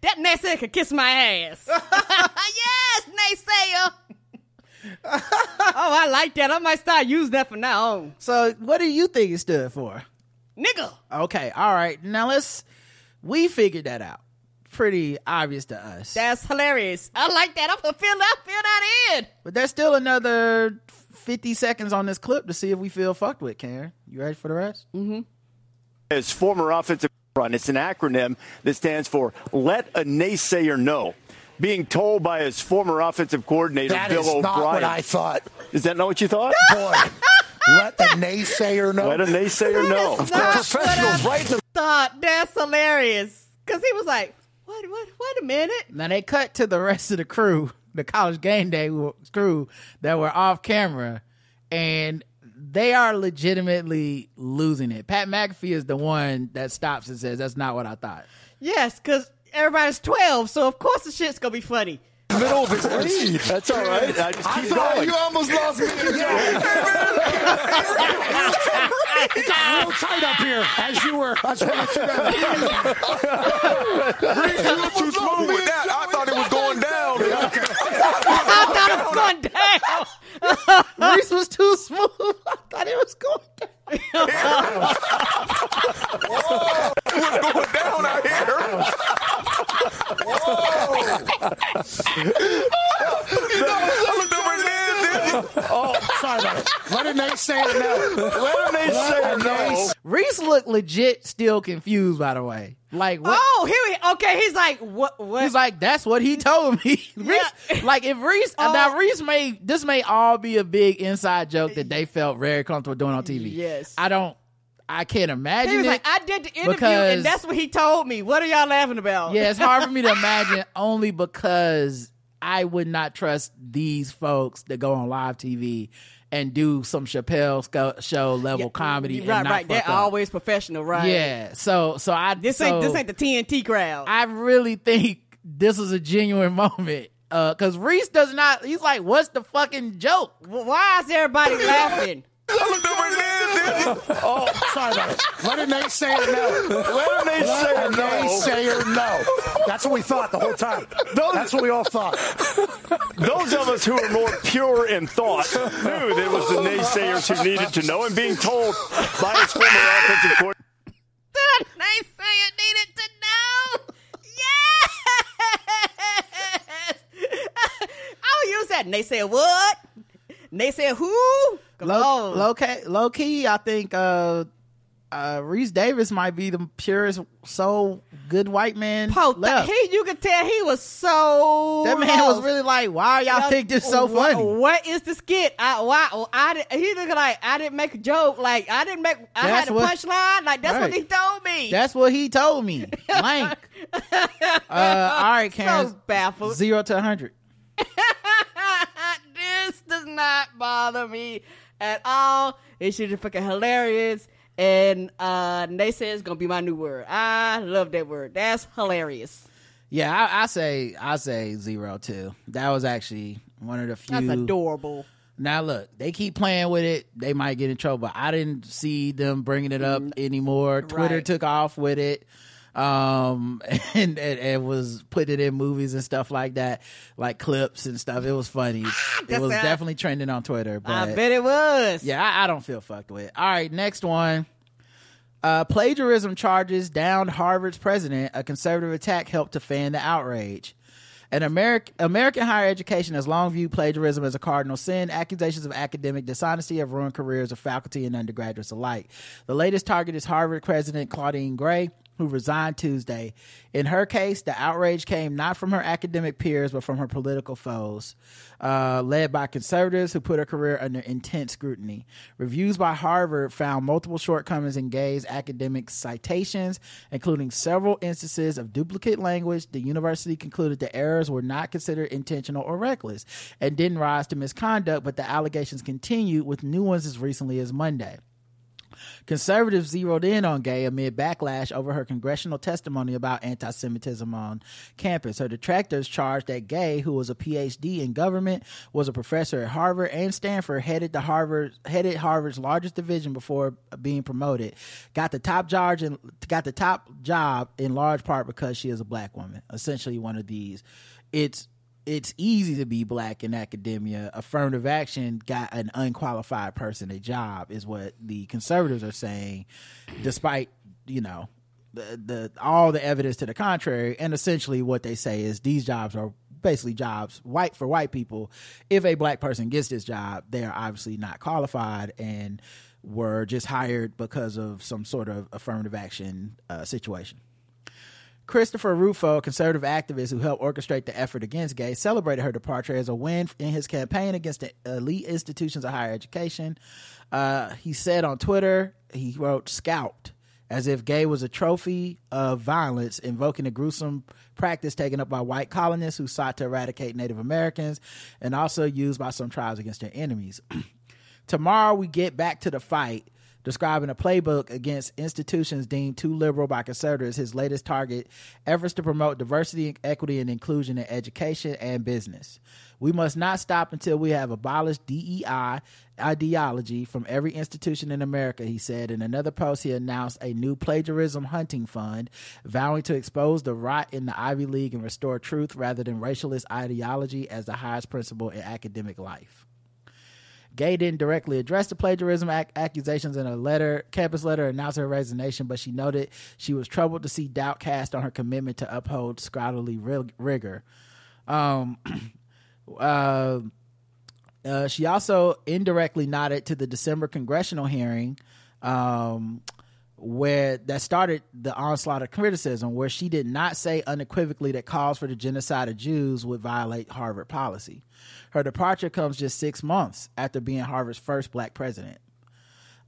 Speaker 3: that naysayer could kiss my ass. <laughs> yes, naysayer. oh, I like that. I might start using that from now on.
Speaker 2: So, what do you think it stood for?
Speaker 3: Nigga.
Speaker 2: Okay, all right. Now let's. We figured that out. Pretty obvious to us.
Speaker 3: That's hilarious. I like that. I'm gonna feel that, feel that in.
Speaker 2: but there's still another 50 seconds on this clip to see if we feel fucked with, Karen. You ready for the rest? Mm-hmm.
Speaker 8: his former offensive front. It's an acronym that stands for Let a Naysayer Know. Being told by his former offensive coordinator,
Speaker 9: That
Speaker 8: Bill
Speaker 9: is
Speaker 8: O'Brien.
Speaker 9: not what I thought.
Speaker 8: Is that not what you thought?
Speaker 9: Boy, let the naysayer know.
Speaker 8: Let a naysayer know.
Speaker 9: Of course, professionals
Speaker 3: what
Speaker 9: right in the
Speaker 3: Thought that's hilarious. Cause he was like, what, what, wait a minute.
Speaker 2: Now they cut to the rest of the crew, the college game day crew that were off camera, and they are legitimately losing it. Pat McAfee is the one that stops and says, "That's not what I thought."
Speaker 3: Yes, because everybody's 12, so of course the shit's gonna be funny.
Speaker 9: middle of his lead.
Speaker 8: That's all right. I just
Speaker 9: I
Speaker 8: keep
Speaker 9: thought
Speaker 8: going.
Speaker 9: you almost lost me. <laughs> it got real tight up here as you were. I just to let you.
Speaker 5: You was too smooth with that. I thought it was going down.
Speaker 3: I thought it was going down. <laughs>
Speaker 2: Rece was too smooth. I thought it was going down.
Speaker 5: It was going down out here. Whoa! I looked over at Liz, didn't you?
Speaker 8: Oh,
Speaker 9: sorry about it. Let a naysayer know.
Speaker 8: Let a naysayer know.
Speaker 2: Rece looked legit still confused, by the way. Like, what?
Speaker 3: Oh, here we okay. He's like, what? What?
Speaker 2: He's like, that's what he told me. <laughs> Rece, like, if Rece,
Speaker 3: Oh.
Speaker 2: now Rece may, this may all be a big inside joke that they felt very comfortable doing on TV.
Speaker 3: Yes.
Speaker 2: I don't, I can't imagine
Speaker 3: he was
Speaker 2: it.
Speaker 3: like, I did the interview,
Speaker 2: because-
Speaker 3: and that's what he told me. What are y'all laughing about?
Speaker 2: yeah, it's hard for me to <laughs> imagine only because I would not trust these folks that go on live TV and do some Chappelle sco- show level comedy. and
Speaker 3: Right,
Speaker 2: not
Speaker 3: right. They're
Speaker 2: up.
Speaker 3: always professional, right?
Speaker 2: Yeah. So, so I
Speaker 3: This
Speaker 2: so
Speaker 3: ain't this ain't the TNT crowd.
Speaker 2: I really think this is a genuine <laughs> moment. Uh, cause Rece does not. He's like, "What's the fucking joke?"
Speaker 3: Why is everybody laughing? <laughs>
Speaker 9: Oh, sorry about it. Let a naysayer know.
Speaker 8: Let a naysayer
Speaker 9: Let a
Speaker 8: know.
Speaker 9: naysayer know. That's what we thought the whole time. That's what we all thought.
Speaker 8: Those of us who are more pure in thought knew that it was the naysayers who needed to know, and being told by his former offensive coordinator.
Speaker 3: The naysayer needed to know. Yes. <laughs> I'll use that. Naysayer what? Naysayer who?
Speaker 2: Low,
Speaker 3: on.
Speaker 2: low, key, low key, I think uh, uh, Rece Davis might be the purest soul good white man
Speaker 3: Po,
Speaker 2: left.
Speaker 3: he, you could tell he was so.
Speaker 2: that man was really like, "Why y'all think this so
Speaker 3: what-
Speaker 2: funny?"
Speaker 3: What is the skit? I why oh, I he looked like I didn't make a joke. Like I didn't make. I
Speaker 2: That's
Speaker 3: had a
Speaker 2: what-
Speaker 3: punchline. Like that's
Speaker 2: Right.
Speaker 3: what he told me.
Speaker 2: That's what he told me. Blank. <laughs> uh, all right, Karen.
Speaker 3: so baffled.
Speaker 2: Zero to hundred. <laughs>
Speaker 3: this does not bother me at all. It's just fucking hilarious. And uh, they say it's gonna be my new word. I love that word. That's hilarious.
Speaker 2: Yeah, I, I say I say zero too. That was actually one of the few.
Speaker 3: That's adorable.
Speaker 2: Now look, they keep playing with it. They might get in trouble. I didn't see them bringing it up anymore. Twitter
Speaker 3: right.
Speaker 2: took off with it, um, <laughs> and, and and was putting it in movies and stuff like that, like clips and stuff. It was funny. it was definitely trending on Twitter. But
Speaker 3: I bet it was.
Speaker 2: yeah, I, I don't feel fucked with. All right, next one. Uh, plagiarism charges downed Harvard's president. A conservative attack helped to fan the outrage. An American American higher education has long viewed plagiarism as a cardinal sin. Accusations of academic dishonesty have ruined careers of faculty and undergraduates alike. The latest target is Harvard president Claudine Gay, who resigned Tuesday. In her case, the outrage came not from her academic peers, but from her political foes, uh, led by conservatives who put her career under intense scrutiny. Reviews by Harvard found multiple shortcomings in Gay's academic citations, including several instances of duplicate language. The university concluded the errors were not considered intentional or reckless and didn't rise to misconduct, but the allegations continued with new ones as recently as Monday. Conservatives zeroed in on Gay amid backlash over her congressional testimony about anti Semitism on campus. Her detractors charged that Gay, who was a PhD in government, was a professor at Harvard and Stanford, headed the Harvard headed Harvard's largest division before being promoted, got the top job in, got the top job in large part because she is a black woman. Essentially one of these. It's it's easy to be black in academia. Affirmative action got an unqualified person a job, is what the conservatives are saying, despite you know the, the all the evidence to the contrary. And essentially, what they say is these jobs are basically jobs white for white people. If a black person gets this job, they are obviously not qualified and were just hired because of some sort of affirmative action uh, situation. Christopher Rufo, a conservative activist who helped orchestrate the effort against Gay, celebrated her departure as a win in his campaign against the elite institutions of higher education. Uh, he said on Twitter, he wrote, scalped, as if Gay was a trophy of violence, invoking a gruesome practice taken up by white colonists who sought to eradicate Native Americans and also used by some tribes against their enemies. <clears throat> Tomorrow, we get back to the fight describing a playbook against institutions deemed too liberal by conservatives. His latest target efforts to promote diversity, equity, and inclusion in education and business. We must not stop until we have abolished DEI ideology from every institution in America, he said. In another post, he announced a new plagiarism hunting fund, vowing to expose the rot in the Ivy League and restore truth rather than racialist ideology as the highest principle in academic life. Gay didn't directly address the plagiarism ac- accusations in a letter, campus letter announcing her resignation, but she noted she was troubled to see doubt cast on her commitment to uphold scholarly rig- rigor. Um, <clears throat> uh, Uh, she also indirectly nodded to the December congressional hearing, um, where that started the onslaught of criticism, where she did not say unequivocally that calls for the genocide of Jews would violate Harvard policy. Her departure comes just six months after being Harvard's first black president.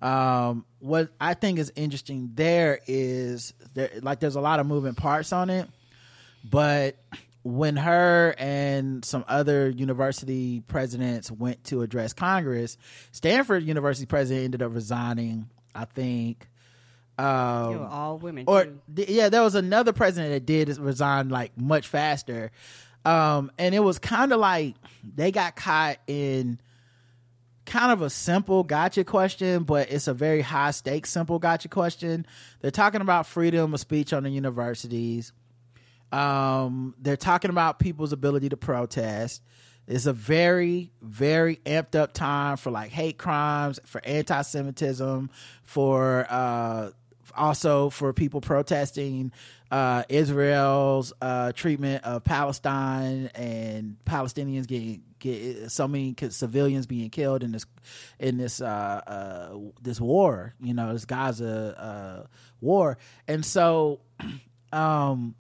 Speaker 2: Um, what I think is interesting there is there, like there's a lot of moving parts on it, but when her and some other university presidents went to address Congress, Stanford University president ended up resigning. I think. Um,
Speaker 3: They were all women,
Speaker 2: Or th- yeah, there was another president that did resign like much faster, um, and it was kind of like they got caught in kind of a simple gotcha question, but it's a very high stakes simple gotcha question. They're talking about freedom of speech on the universities. Um, they're talking about people's ability to protest. It's a very, very amped up time for like hate crimes, for anti Semitism, for uh, also for people protesting uh, Israel's uh, treatment of Palestine and Palestinians getting get so many civilians being killed in this in this uh, uh, this war. You know, this Gaza uh, war, and so <clears throat> um,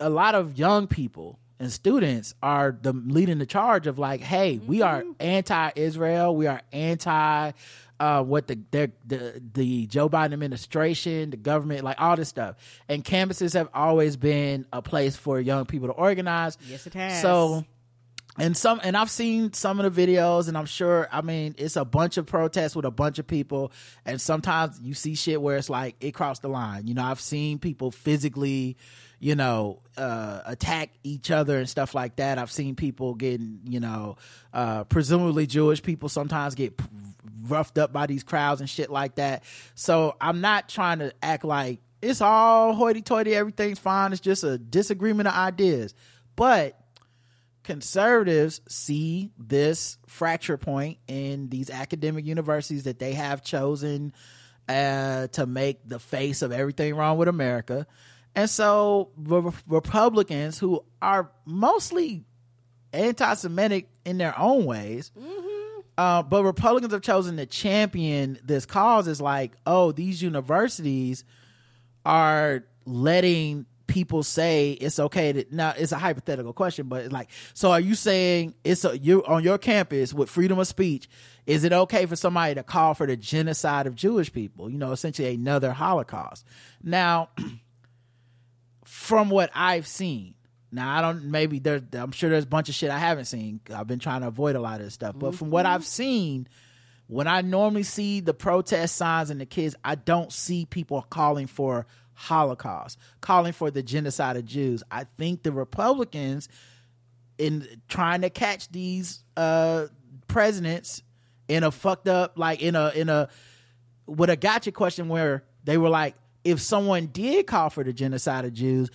Speaker 2: a lot of young people and students are the leading the charge of like, hey, we are anti-Israel, we are anti uh, what the, their, the the Joe Biden administration, the government, like all this stuff. And campuses have always been a place for young people to organize.
Speaker 3: Yes, it has.
Speaker 2: So and some and I've seen some of the videos and I'm sure I mean it's a bunch of protests with a bunch of people and sometimes you see shit where it's like it crossed the line. You know, I've seen people physically, you know, uh attack each other and stuff like that. I've seen people getting, you know, uh presumably Jewish people sometimes get roughed up by these crowds and shit like that. So I'm not trying to act like it's all hoity toity, everything's fine. It's just a disagreement of ideas. But conservatives see this fracture point in these academic universities that they have chosen uh, to make the face of everything wrong with America. And so re- Republicans who are mostly anti-Semitic in their own ways, uh, but Republicans have chosen to champion this cause is like, oh, these universities are letting people say it's okay to now it's a hypothetical question but like so are you saying it's a, you on your campus with freedom of speech is it okay for somebody to call for the genocide of jewish people? You know essentially another holocaust. Now <clears throat> from what i've seen. Now i don't maybe there i'm sure there's a bunch of shit i haven't seen. I've been trying to avoid a lot of this stuff. But from what i've seen when I normally see the protest signs and the kids, I don't see people calling for Holocaust, calling for the genocide of Jews. I think the Republicans, in trying to catch these uh, presidents in a fucked up, like in a in a with a gotcha question where they were like, if someone did call for the genocide of Jews,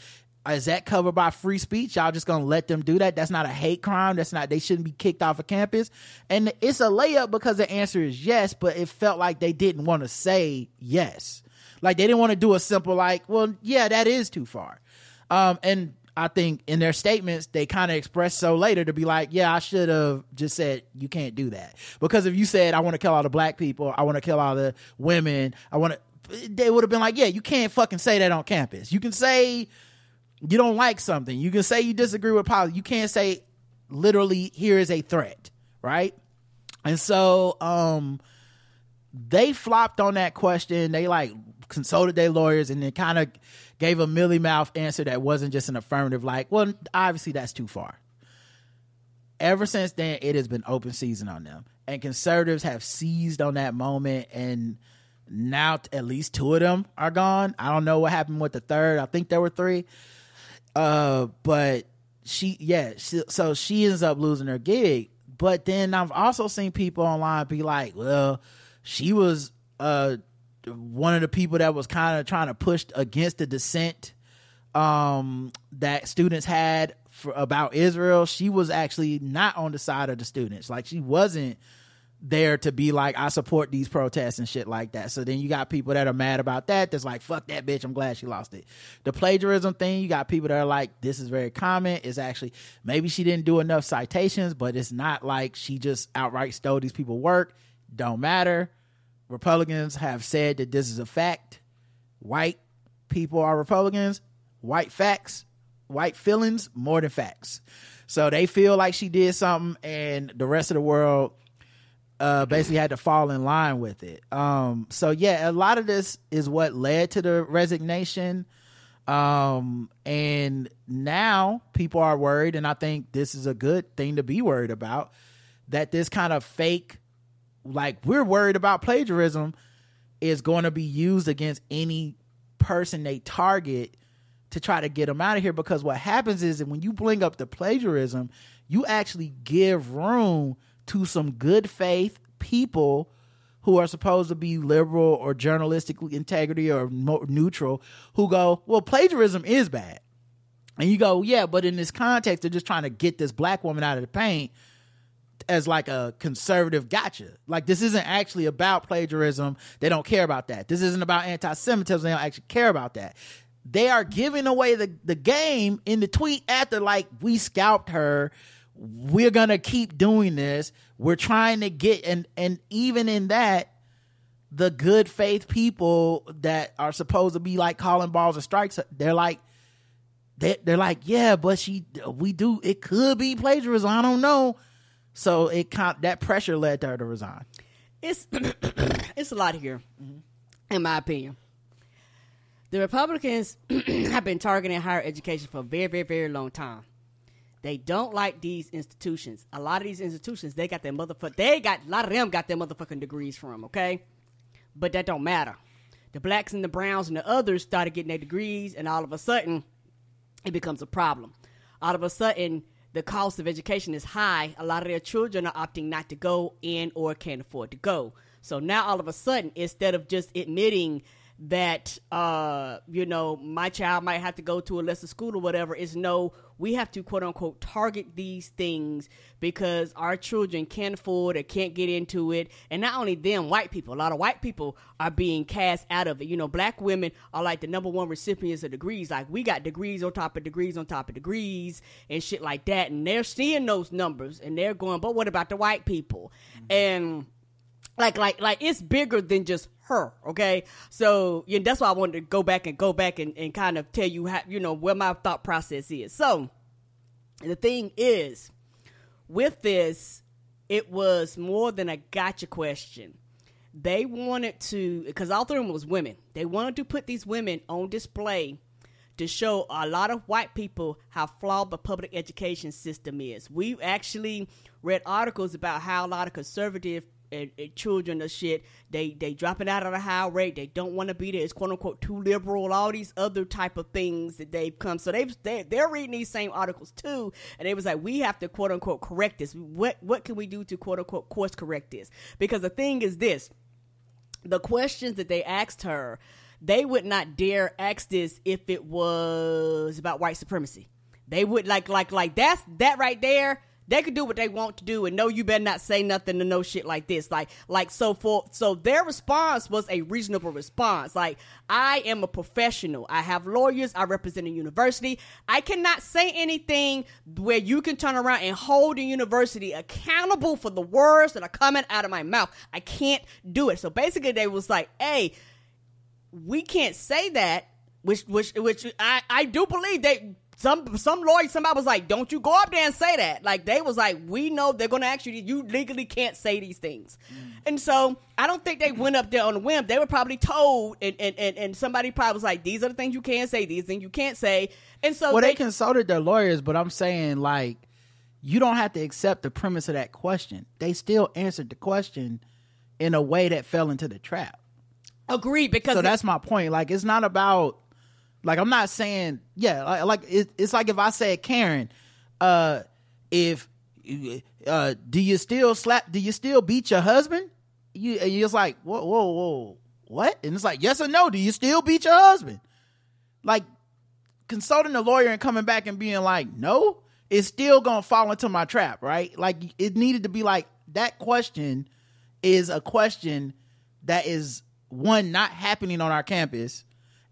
Speaker 2: is that covered by free speech? Y'all just gonna let them do that? That's not a hate crime. That's not. They shouldn't be kicked off of campus. And it's a layup because the answer is yes. But it felt like they didn't want to say yes. Like they didn't want to do a simple like, well, yeah, that is too far. Um, and I think in their statements they kind of expressed so later to be like, yeah, I should have just said you can't do that because if you said I want to kill all the black people, I want to kill all the women, I want to, they would have been like, yeah, you can't fucking say that on campus. You can say you don't like something. You can say you disagree with policy. You can't say literally here is a threat, right? And so um they flopped on that question. They like consulted their lawyers and then kind of gave a milly mouth answer that wasn't just an affirmative like, well, obviously that's too far. Ever since then, it has been open season on them. And conservatives have seized on that moment and now at least two of them are gone. I don't know what happened with the third. I think there were three. Uh, but she, yeah, she, so she ends up losing her gig. But then I've also seen people online be like, well, she was uh one of the people that was kind of trying to push against the dissent um that students had for, about Israel. She was actually not on the side of the students. Like she wasn't there to be like I support these protests and shit like that. So then you got people that are mad about that. That's like fuck that bitch. I'm glad she lost it. The plagiarism thing, you got people that are like this is very common. It's actually maybe she didn't do enough citations, but it's not like she just outright stole these people work. Don't matter. Republicans have said that this is a fact. White people are Republicans. White facts, white feelings more than facts. So they feel like she did something, and the rest of the world uh, basically had to fall in line with it. Um, so yeah, a lot of this is what led to the resignation. Um, and now people are worried, and I think this is a good thing to be worried about that this kind of fake, like we're worried about plagiarism, is going to be used against any person they target to try to get them out of here. Because what happens is that when you bring up the plagiarism, you actually give room to some good faith people who are supposed to be liberal or journalistic integrity or neutral who go, well, plagiarism is bad. And you go, yeah, but in this context, they're just trying to get this black woman out of the paint as like a conservative gotcha. Like this isn't actually about plagiarism. They don't care about that. This isn't about anti-Semitism. They don't actually care about that. They are giving away the, the game in the tweet after like we scalped her. We're gonna keep doing this. We're trying to get and and even in that, the good faith people that are supposed to be like calling balls and strikes, they're like they they're like, yeah, but she we do it could be plagiarism. I don't know. So it that pressure led her to resign.
Speaker 3: It's <coughs> it's a lot here, mm-hmm. in my opinion. The Republicans <coughs> have been targeting higher education for a very, very, very long time. They don't like these institutions. A lot of these institutions, they got their motherfucker. They got a lot of them got their motherfucking degrees from. Okay, but that don't matter. The blacks and the browns and the others started getting their degrees, and all of a sudden, it becomes a problem. All of a sudden, the cost of education is high. A lot of their children are opting not to go in or can't afford to go. So now, all of a sudden, instead of just admitting that uh you know my child might have to go to a lesser school or whatever is no we have to quote unquote target these things because our children can't afford or can't get into it. And not only them white people a lot of white people are being cast out of it. You know black women are like the number one recipients of degrees. Like we got degrees on top of degrees on top of degrees and shit like that. And they're seeing those numbers and they're going but what about the white people? And like like like it's bigger than just her okay? So yeah, that's why i wanted to go back and go back and, and kind of tell you how you know where my thought process is. So the thing is with this it was more than a gotcha question. They wanted to because all three of them was women. They wanted to put these women on display to show a lot of white people how flawed the public education system is. We actually read articles about how a lot of conservative and, and children of shit they they dropping out at a high rate. They don't want to be there. It's quote unquote too liberal. All these other type of things that they've come. So they've they, they're reading these same articles too, and they was like, we have to quote unquote correct this. What what can we do to quote unquote course correct this? Because the thing is this the questions that they asked her, they would not dare ask this if it was about white supremacy. They would like like like that's that right there. They could do what they want to do and no you better not say nothing to no shit like this. Like like so for so their response was a reasonable response. Like I am a professional. I have lawyers, I represent a university. I cannot say anything where you can turn around and hold the university accountable for the words that are coming out of my mouth. I can't do it. So basically they was like, "Hey, we can't say that which which which I I do believe they some some lawyer somebody was like don't you go up there and say that like they was like we know they're gonna ask you you legally can't say these things mm. and so I don't think they went up there on a whim they were probably told and and, and, and somebody probably was like these are the things you can say these things you can't say and so
Speaker 2: well,
Speaker 3: they,
Speaker 2: they consulted their lawyers, but I'm saying like you don't have to accept the premise of that question. They still answered the question in a way that fell into the trap.
Speaker 3: agree because
Speaker 2: so that's my point. Like it's not about like I'm not saying yeah like, like it, it's like if I said Karen, uh, if uh, do you still slap? Do you still beat your husband? You and you're just like whoa whoa whoa what? And it's like yes or no. Do you still beat your husband? Like consulting a lawyer and coming back and being like no, it's still gonna fall into my trap, right? Like it needed to be like that question is a question that is one not happening on our campus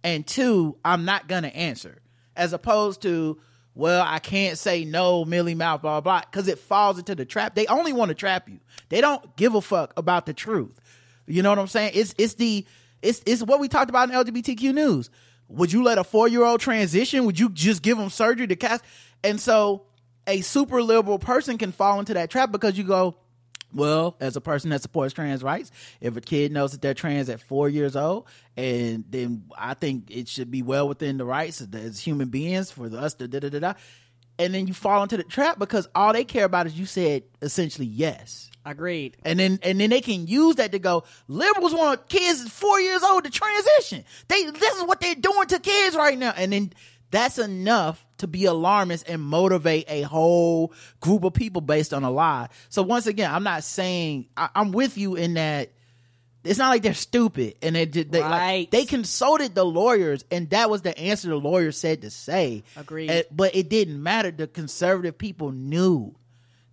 Speaker 2: and two i'm not gonna answer. As opposed to well i can't say no millie mouth blah blah because it falls into the trap. They only want to trap you. They don't give a fuck about the truth. You know what i'm saying? It's it's the it's it's what we talked about in lgbtq news. Would you let a four-year-old transition? Would you just give them surgery to cast? And so a super liberal person can fall into that trap because you go well, as a person that supports trans rights, if a kid knows that they're trans at four years old, and then I think it should be well within the rights as- as human beings for us to da da da da. And then you fall into the trap because all they care about is you said essentially yes.
Speaker 3: Agreed.
Speaker 2: And then and then they can use that to go, liberals want kids four years old to transition. They this is what they're doing to kids right now. And then that's enough to be alarmist and motivate a whole group of people based on a lie. So once again, I'm not saying I, I'm with you in that it's not like they're stupid and they did they like they consulted the lawyers and that was the answer the lawyer said to say.
Speaker 3: Agreed.
Speaker 2: And- but it didn't matter. The conservative people knew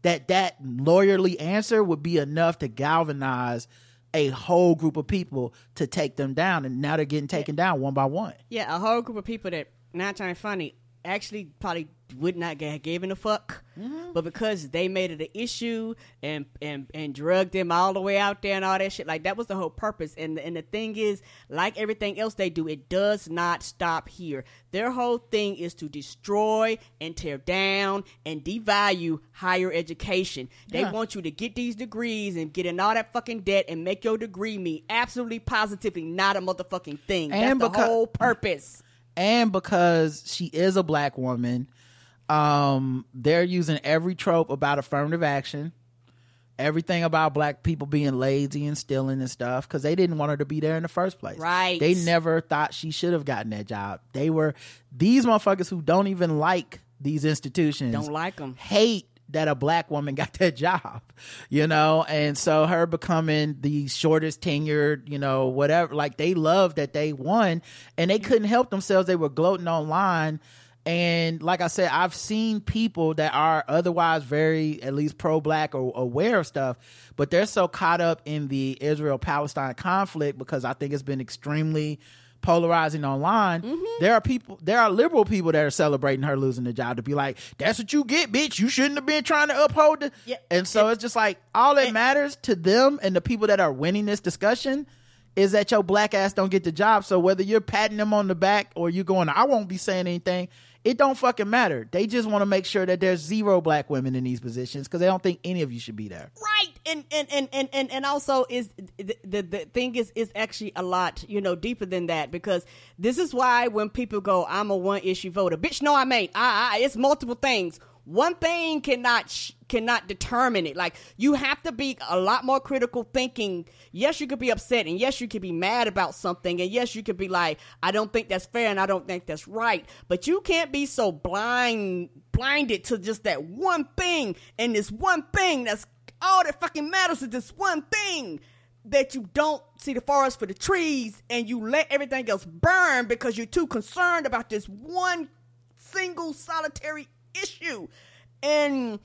Speaker 2: that that lawyerly answer would be enough to galvanize a whole group of people to take them down and now they're getting taken down one by one.
Speaker 3: Yeah, a whole group of people that not trying funny actually probably would not get given a fuck,
Speaker 2: Mm-hmm.
Speaker 3: but because they made it an issue and and and drugged them all the way out there and all that shit, like that was the whole purpose. And and the thing is, like everything else they do, it does not stop here. Their whole thing is to destroy and tear down and devalue higher education. They
Speaker 2: Yeah.
Speaker 3: want you to get these degrees and get in all that fucking debt and make your degree mean absolutely positively not a motherfucking thing.
Speaker 2: And
Speaker 3: That's the whole purpose.
Speaker 2: And because she is a black woman, um, they're using every trope about affirmative action, everything about black people being lazy and stealing and stuff, because they didn't want her to be there in the first place.
Speaker 3: Right.
Speaker 2: They never thought she should have gotten that job. They were these motherfuckers who don't even like these institutions.
Speaker 3: Don't like them
Speaker 2: Hate that a black woman got that job, you know, and so her becoming the shortest tenured, you know, whatever. Like they loved that they won, and they couldn't help themselves. They were gloating online, and like I said, I've seen people that are otherwise very, at least pro-black or aware of stuff, but they're so caught up in the Israel-Palestine conflict because I think it's been extremely polarizing online. Mm-hmm. There are people, there are liberal people that are celebrating her losing the job to be like, "That's what you get, bitch. You shouldn't have been trying to uphold the."
Speaker 3: Yeah.
Speaker 2: And so it's just like all that matters to them and the people that are winning this discussion is that your black ass don't get the job. So whether you're patting them on the back or you're going, I won't be saying anything. It don't fucking matter. They just want to make sure that there's zero black women in these positions because they don't think any of you should be there.
Speaker 3: right and and and and and, and also is the, the the thing is is actually a lot you know deeper than that because this is why when people go i'm a one issue voter bitch no i ain't I, I it's multiple things one thing cannot sh- cannot determine it. Like you have to be a lot more critical thinking. Yes you could be upset and yes you could be mad about something and yes you could be like i don't think that's fair and i don't think that's right. But you can't be so blind blinded to just that one thing and this one thing that's all that fucking matters is this one thing that you don't see the forest for the trees and you let everything else burn because you're too concerned about this one single solitary issue. And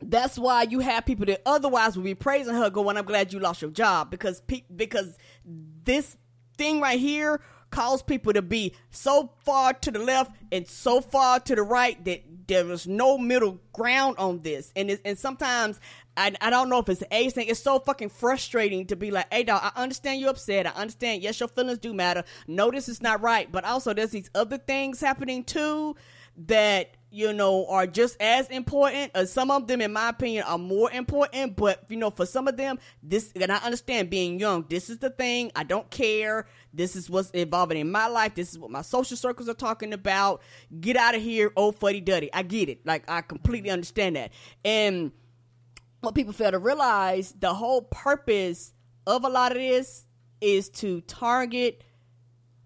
Speaker 3: that's why you have people that otherwise would be praising her going, I'm glad you lost your job because pe- because this thing right here caused people to be so far to the left and so far to the right that there was no middle ground on this. And it, and sometimes I, I don't know if it's the age thing. It's so fucking frustrating to be like, hey dog, I understand you're upset. I understand. Yes, your feelings do matter. No, this is not right. But also there's these other things happening too that you know are just as important uh, some of them in my opinion are more important but you know for some of them this and i understand being young this is the thing i don't care this is what's involving in my life this is what my social circles are talking about get out of here old fuddy duddy i get it like i completely understand that and what people fail to realize the whole purpose of a lot of this is to target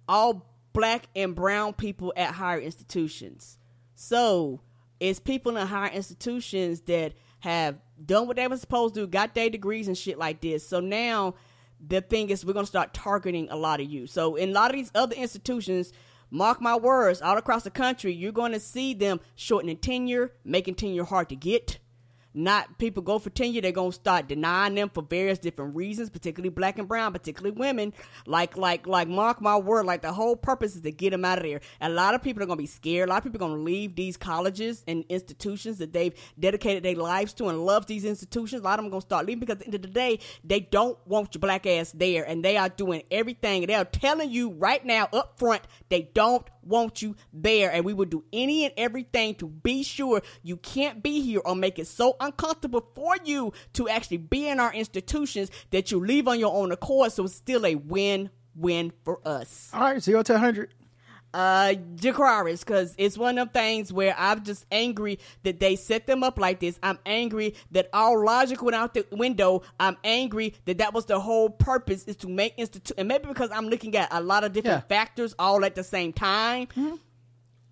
Speaker 3: all black and brown people at higher institutions. So it's people in higher institutions that have done what they were supposed to do, got their degrees and shit like this. So now the thing is we're gonna start targeting a lot of you. So in a lot of these other institutions, mark my words, all across the country, you're gonna see them shortening tenure, making tenure hard to get not people go for tenure, they're gonna start denying them for various different reasons, particularly black and brown, particularly women. Like like like mark my word, like the whole purpose is to get them out of there. A lot of people are gonna be scared. A lot of people are gonna leave these colleges and institutions that they've dedicated their lives to and love these institutions. A lot of them are gonna start leaving because at the end of the day, they don't want your black ass there, and they are doing everything. They are telling you right now up front they don't want you there, and we will do any and everything to be sure you can't be here or make it so uncomfortable for you to actually be in our institutions that you leave on your own accord. So it's still a win-win for us.
Speaker 2: All right, zero to 100.
Speaker 3: Uh, Dracarys, because it's one of them things where I'm just angry that they set them up like this. I'm angry that all logic went out the window. I'm angry that that was the whole purpose is to make institute, and maybe because I'm looking at a lot of different
Speaker 2: Yeah.
Speaker 3: factors all at the same time.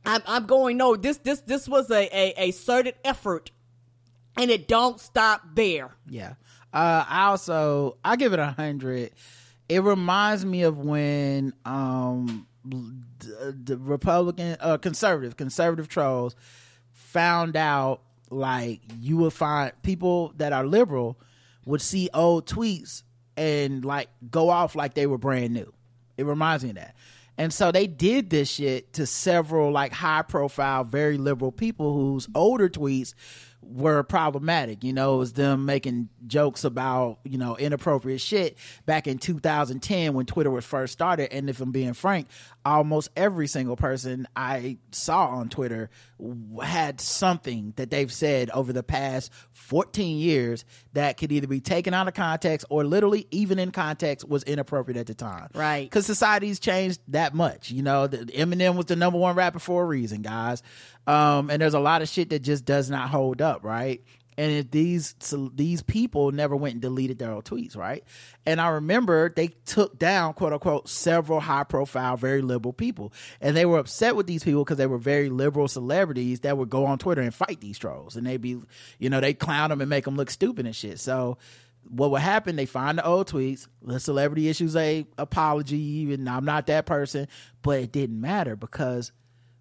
Speaker 3: I'm, I'm going no. This this this was a a, a certain effort, and it don't stop there.
Speaker 2: Yeah. Uh, I also I give it a hundred. It reminds me of when um the, Republican uh conservative conservative trolls found out like you would find people that are liberal would see old tweets and like go off like they were brand new. It reminds me of that. And so they did this shit to several like high profile, very liberal people whose older tweets were problematic. You know, it was them making jokes about, you know, inappropriate shit back in 2010 when Twitter was first started. And if I'm being frank, almost every single person I saw on Twitter had something that they've said over the past 14 years that could either be taken out of context or literally even in context was inappropriate at the time.
Speaker 3: Right.
Speaker 2: Because society's changed that much. You know, the, Eminem was the number one rapper for a reason, guys. Um, and there's a lot of shit that just does not hold up, right? And if these so these people never went and deleted their old tweets, right? And I remember they took down quote unquote several high profile, very liberal people, and they were upset with these people because they were very liberal celebrities that would go on Twitter and fight these trolls, and they'd be, you know, they clown them and make them look stupid and shit. So what would happen? They find the old tweets. The celebrity issues a apology, even I'm not that person, but it didn't matter because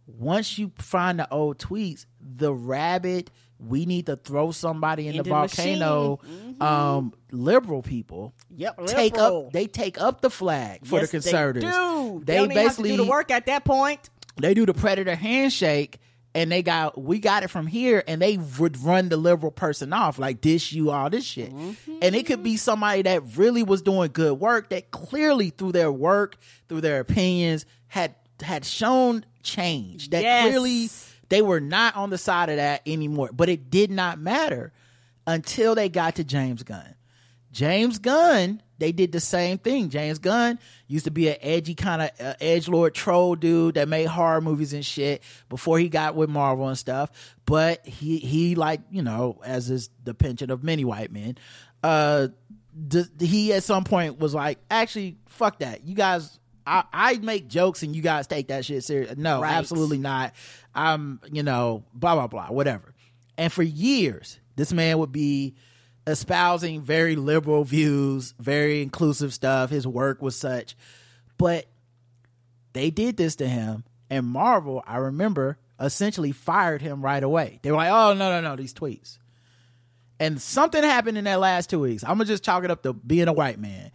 Speaker 2: once you find the old tweets, the rabbit, we need to throw somebody in the
Speaker 3: the
Speaker 2: volcano. Um, liberal people,
Speaker 3: Yep,
Speaker 2: take up they take up the flag for
Speaker 3: Yes,
Speaker 2: the conservatives.
Speaker 3: They, do.
Speaker 2: They
Speaker 3: they don't even have to
Speaker 2: basically
Speaker 3: do the work at that point.
Speaker 2: they do the predator handshake and they got we got it from here and they would run the liberal person off like this you all this shit and it could be somebody that really was doing good work that clearly through their work through their opinions had had shown change that
Speaker 3: Yes.
Speaker 2: clearly they were not on the side of that anymore but it did not matter until they got to James Gunn James Gunn, they did the same thing. James Gunn used to be an edgy kind of uh, edge lord troll dude that made horror movies and shit before he got with Marvel and stuff. But he he like you know as is the penchant of many white men. Uh, d- he at some point was like, actually, fuck that. You guys. I, I make jokes and you guys take that shit serious. No,
Speaker 3: Right.
Speaker 2: absolutely not. I'm, you know, blah, blah, blah, whatever. And for years, this man would be espousing very liberal views, very inclusive stuff. His work was such. But they did this to him, and Marvel, I remember, essentially fired him right away. They were like, oh, no, no, no, these tweets. And something happened in that last two weeks. I'm going to just chalk it up to being a white man.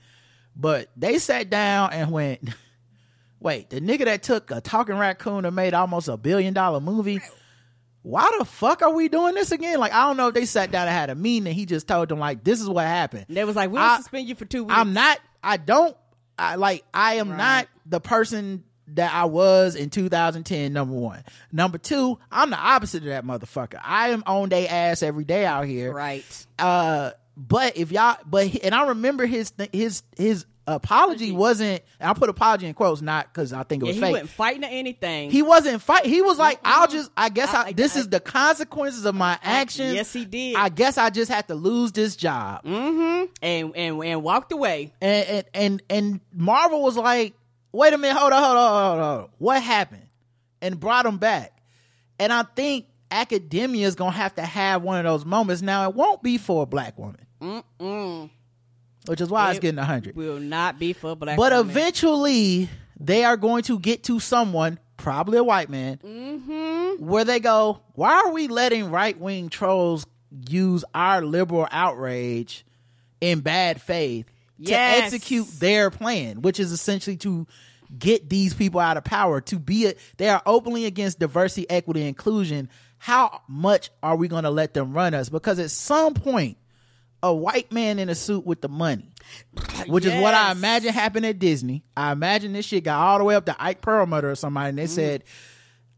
Speaker 2: But they sat down and went, <laughs> wait, the nigga that took a talking raccoon and made almost a billion dollar movie why the fuck are we doing this again? Like, I don't know if they sat down and had a meeting and he just told them, like, this is what happened.
Speaker 3: They was like, we'll suspend you for two weeks.
Speaker 2: I'm not, I don't, I like, I am not the person that I was in 2010, number one. Number two, I'm the opposite of that motherfucker. I am on they ass every day out here.
Speaker 3: Right.
Speaker 2: Uh, but if y'all, but, he- and I remember his, his, his apology wasn't, I put apology in quotes, not because I think it
Speaker 3: Yeah,
Speaker 2: was
Speaker 3: he
Speaker 2: fake.
Speaker 3: wasn't fighting or anything.
Speaker 2: He wasn't fight. He was like, I'll just. I guess I,
Speaker 3: I-
Speaker 2: this
Speaker 3: I-
Speaker 2: is the consequences of my actions.
Speaker 3: yes, he did.
Speaker 2: I guess I just had to lose this job. Hmm.
Speaker 3: and and and walked away.
Speaker 2: And and and and Marvel was like, wait a minute, hold on, hold on, hold on. What happened? And brought him back. And I think academia is gonna have to have one of those moments. Now it won't be for a black woman,
Speaker 3: Mm-mm.
Speaker 2: which is why it's getting a hundred.
Speaker 3: Will not be for black.
Speaker 2: But
Speaker 3: women.
Speaker 2: eventually, they are going to get to someone, probably a white man,
Speaker 3: Mm-hmm.
Speaker 2: where they go, why are we letting right wing trolls use our liberal outrage in bad faith to execute their plan, which is essentially to get these people out of power. To be a, they are openly against diversity, equity, inclusion. How much are we going to let them run us? Because at some point, a white man in a suit with the money, which is what I imagine happened at Disney. I imagine this shit got all the way up to Ike Perlmutter or somebody, and they mm-hmm. said,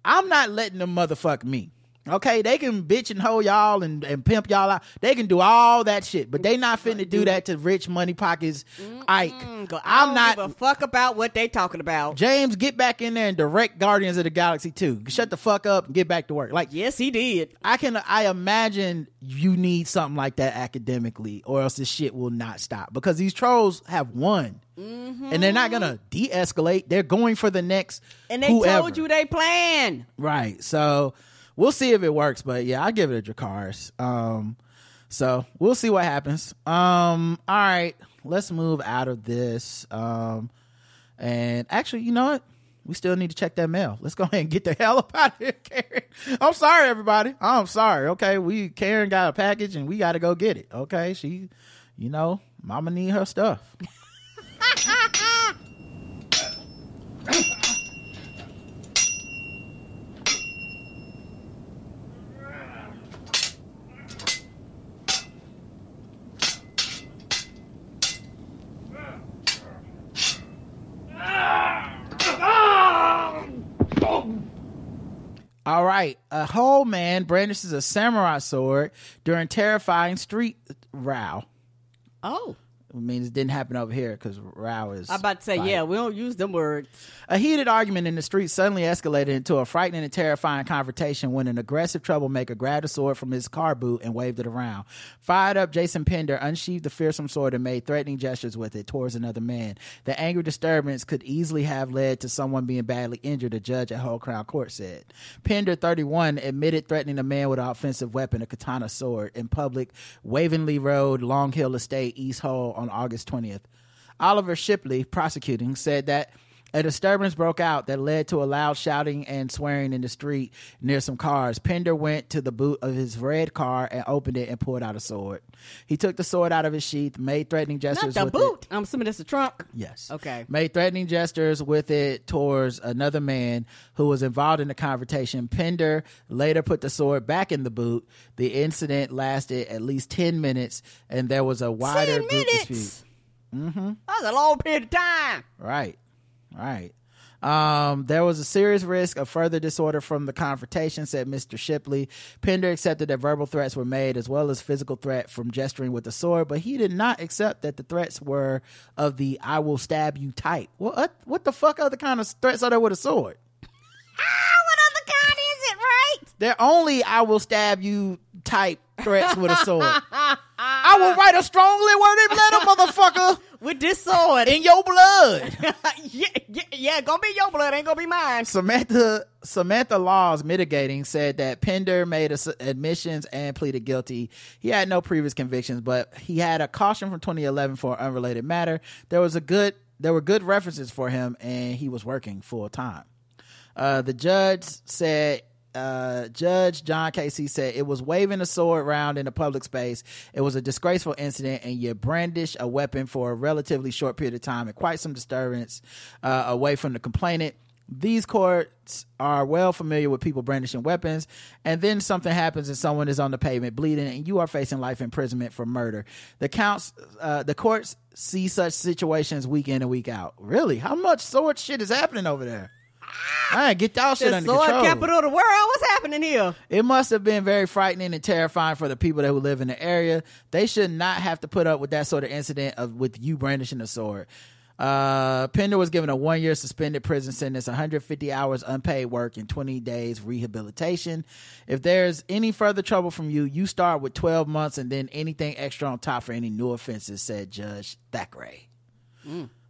Speaker 2: I'm not letting them motherfuck me. Okay, they can bitch and hoe y'all and, and pimp y'all out. They can do all that shit, but they not finna do that to rich money pockets Ike.
Speaker 3: I
Speaker 2: I'm
Speaker 3: don't
Speaker 2: not
Speaker 3: give a fuck about what they talking about.
Speaker 2: James, get back in there and direct Guardians of the Galaxy 2. Shut the fuck up and get back to work. Like
Speaker 3: Yes, he did.
Speaker 2: I can I imagine you need something like that academically, or else this shit will not stop. Because these trolls have won. Mm-hmm. And they're not gonna de escalate. They're going for the next
Speaker 3: And they
Speaker 2: whoever.
Speaker 3: told you they plan.
Speaker 2: Right. So we'll see if it works, but yeah, I'll give it a Dracarys. Um so we'll see what happens. Um all right, let's move out of this. Um and actually, you know what? We still need to check that mail. Let's go ahead and get the <laughs> hell up out of here, Karen. I'm sorry, everybody. I'm sorry. Okay, we Karen got a package and we got to go get it. Okay, she, you know, Mama need her stuff. <laughs> All right, a whole man brandishes a samurai sword during terrifying street row.
Speaker 3: Oh,
Speaker 2: I mean, it didn't happen over here because row is.
Speaker 3: I'm about to say,
Speaker 2: fight.
Speaker 3: yeah, we don't use them words.
Speaker 2: A heated argument in the street suddenly escalated into a frightening and terrifying confrontation when an aggressive troublemaker grabbed a sword from his car boot and waved it around. Fired up, Jason Pender unsheathed the fearsome sword and made threatening gestures with it towards another man. The angry disturbance could easily have led to someone being badly injured, a judge at Hull Crown Court said. Pender, 31, admitted threatening a man with an offensive weapon, a katana sword, in public, Wavenley Road, Long Hill Estate, East Hull, on August 20th. Oliver Shipley, prosecuting, said that a disturbance broke out that led to a loud shouting and swearing in the street near some cars. Pender went to the boot of his red car and opened it and pulled out a sword. He took the sword out of his sheath, made threatening gestures.
Speaker 3: Not the
Speaker 2: with it.
Speaker 3: boot. I'm assuming that's the trunk.
Speaker 2: Yes.
Speaker 3: Okay.
Speaker 2: Made threatening gestures with it towards another man who was involved in the confrontation. Pender later put the sword back in the boot. The incident lasted at least 10 minutes and there was a wider group dispute. Mm-hmm.
Speaker 3: That was a long period of time.
Speaker 2: Right. Right. Um, there was a serious risk of further disorder from the confrontation, said Mr. Shipley. Pender accepted that verbal threats were made as well as physical threat from gesturing with the sword, but he did not accept that the threats were of the I will stab you type. What what the fuck other kind of threats are there with a sword?
Speaker 3: what other kind is it, right?
Speaker 2: They're only I will stab you type threats with a sword. I will write a strongly worded letter, motherfucker,
Speaker 3: With this sword.
Speaker 2: in your blood. <laughs>
Speaker 3: yeah, yeah, yeah, gonna be your blood, ain't gonna be mine.
Speaker 2: Samantha Samantha Laws mitigating said that Pender made ass- admissions and pleaded guilty. He had no previous convictions, but he had a caution from 2011 for an unrelated matter. There was a good there were good references for him, and he was working full time. Uh, the judge said. Uh, Judge John Casey said it was waving a sword around in a public space. It was a disgraceful incident, and you brandish a weapon for a relatively short period of time and quite some disturbance uh, away from the complainant. These courts are well familiar with people brandishing weapons, and then something happens and someone is on the pavement bleeding, and you are facing life imprisonment for murder. The counts, uh, the courts see such situations week in and week out. Really, how much sword shit is happening over there? Right, get y'all shit
Speaker 3: The
Speaker 2: under
Speaker 3: sword
Speaker 2: control.
Speaker 3: capital of the world. What's happening here?
Speaker 2: It must have been very frightening and terrifying for the people that who live in the area. They should not have to put up with that sort of incident of with you brandishing a sword. Uh, Pender was given a one year suspended prison sentence, 150 hours unpaid work, and 20 days rehabilitation. If there's any further trouble from you, you start with 12 months and then anything extra on top for any new offenses, said Judge Thackeray.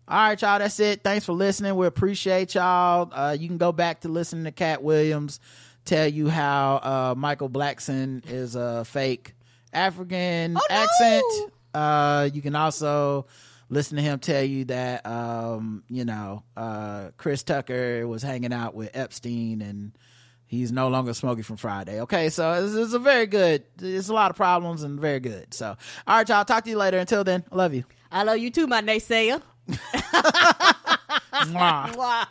Speaker 2: All right, y'all. That's it. Thanks for listening. We appreciate y'all. Uh, you can go back to listening to Katt Williams tell you how uh, Michael Blackson is a fake African accent. Uh, you can also listen to him tell you that um, you know uh, Chris Tucker was hanging out with Epstein and he's no longer Smokey from Friday. Okay, so it's, it's a very good. It's a lot of problems and very good. So, all right, y'all. Talk to you later. Until then, I love you.
Speaker 3: I love you too, my naysayer. <laughs>
Speaker 2: Mwah.
Speaker 3: Mwah.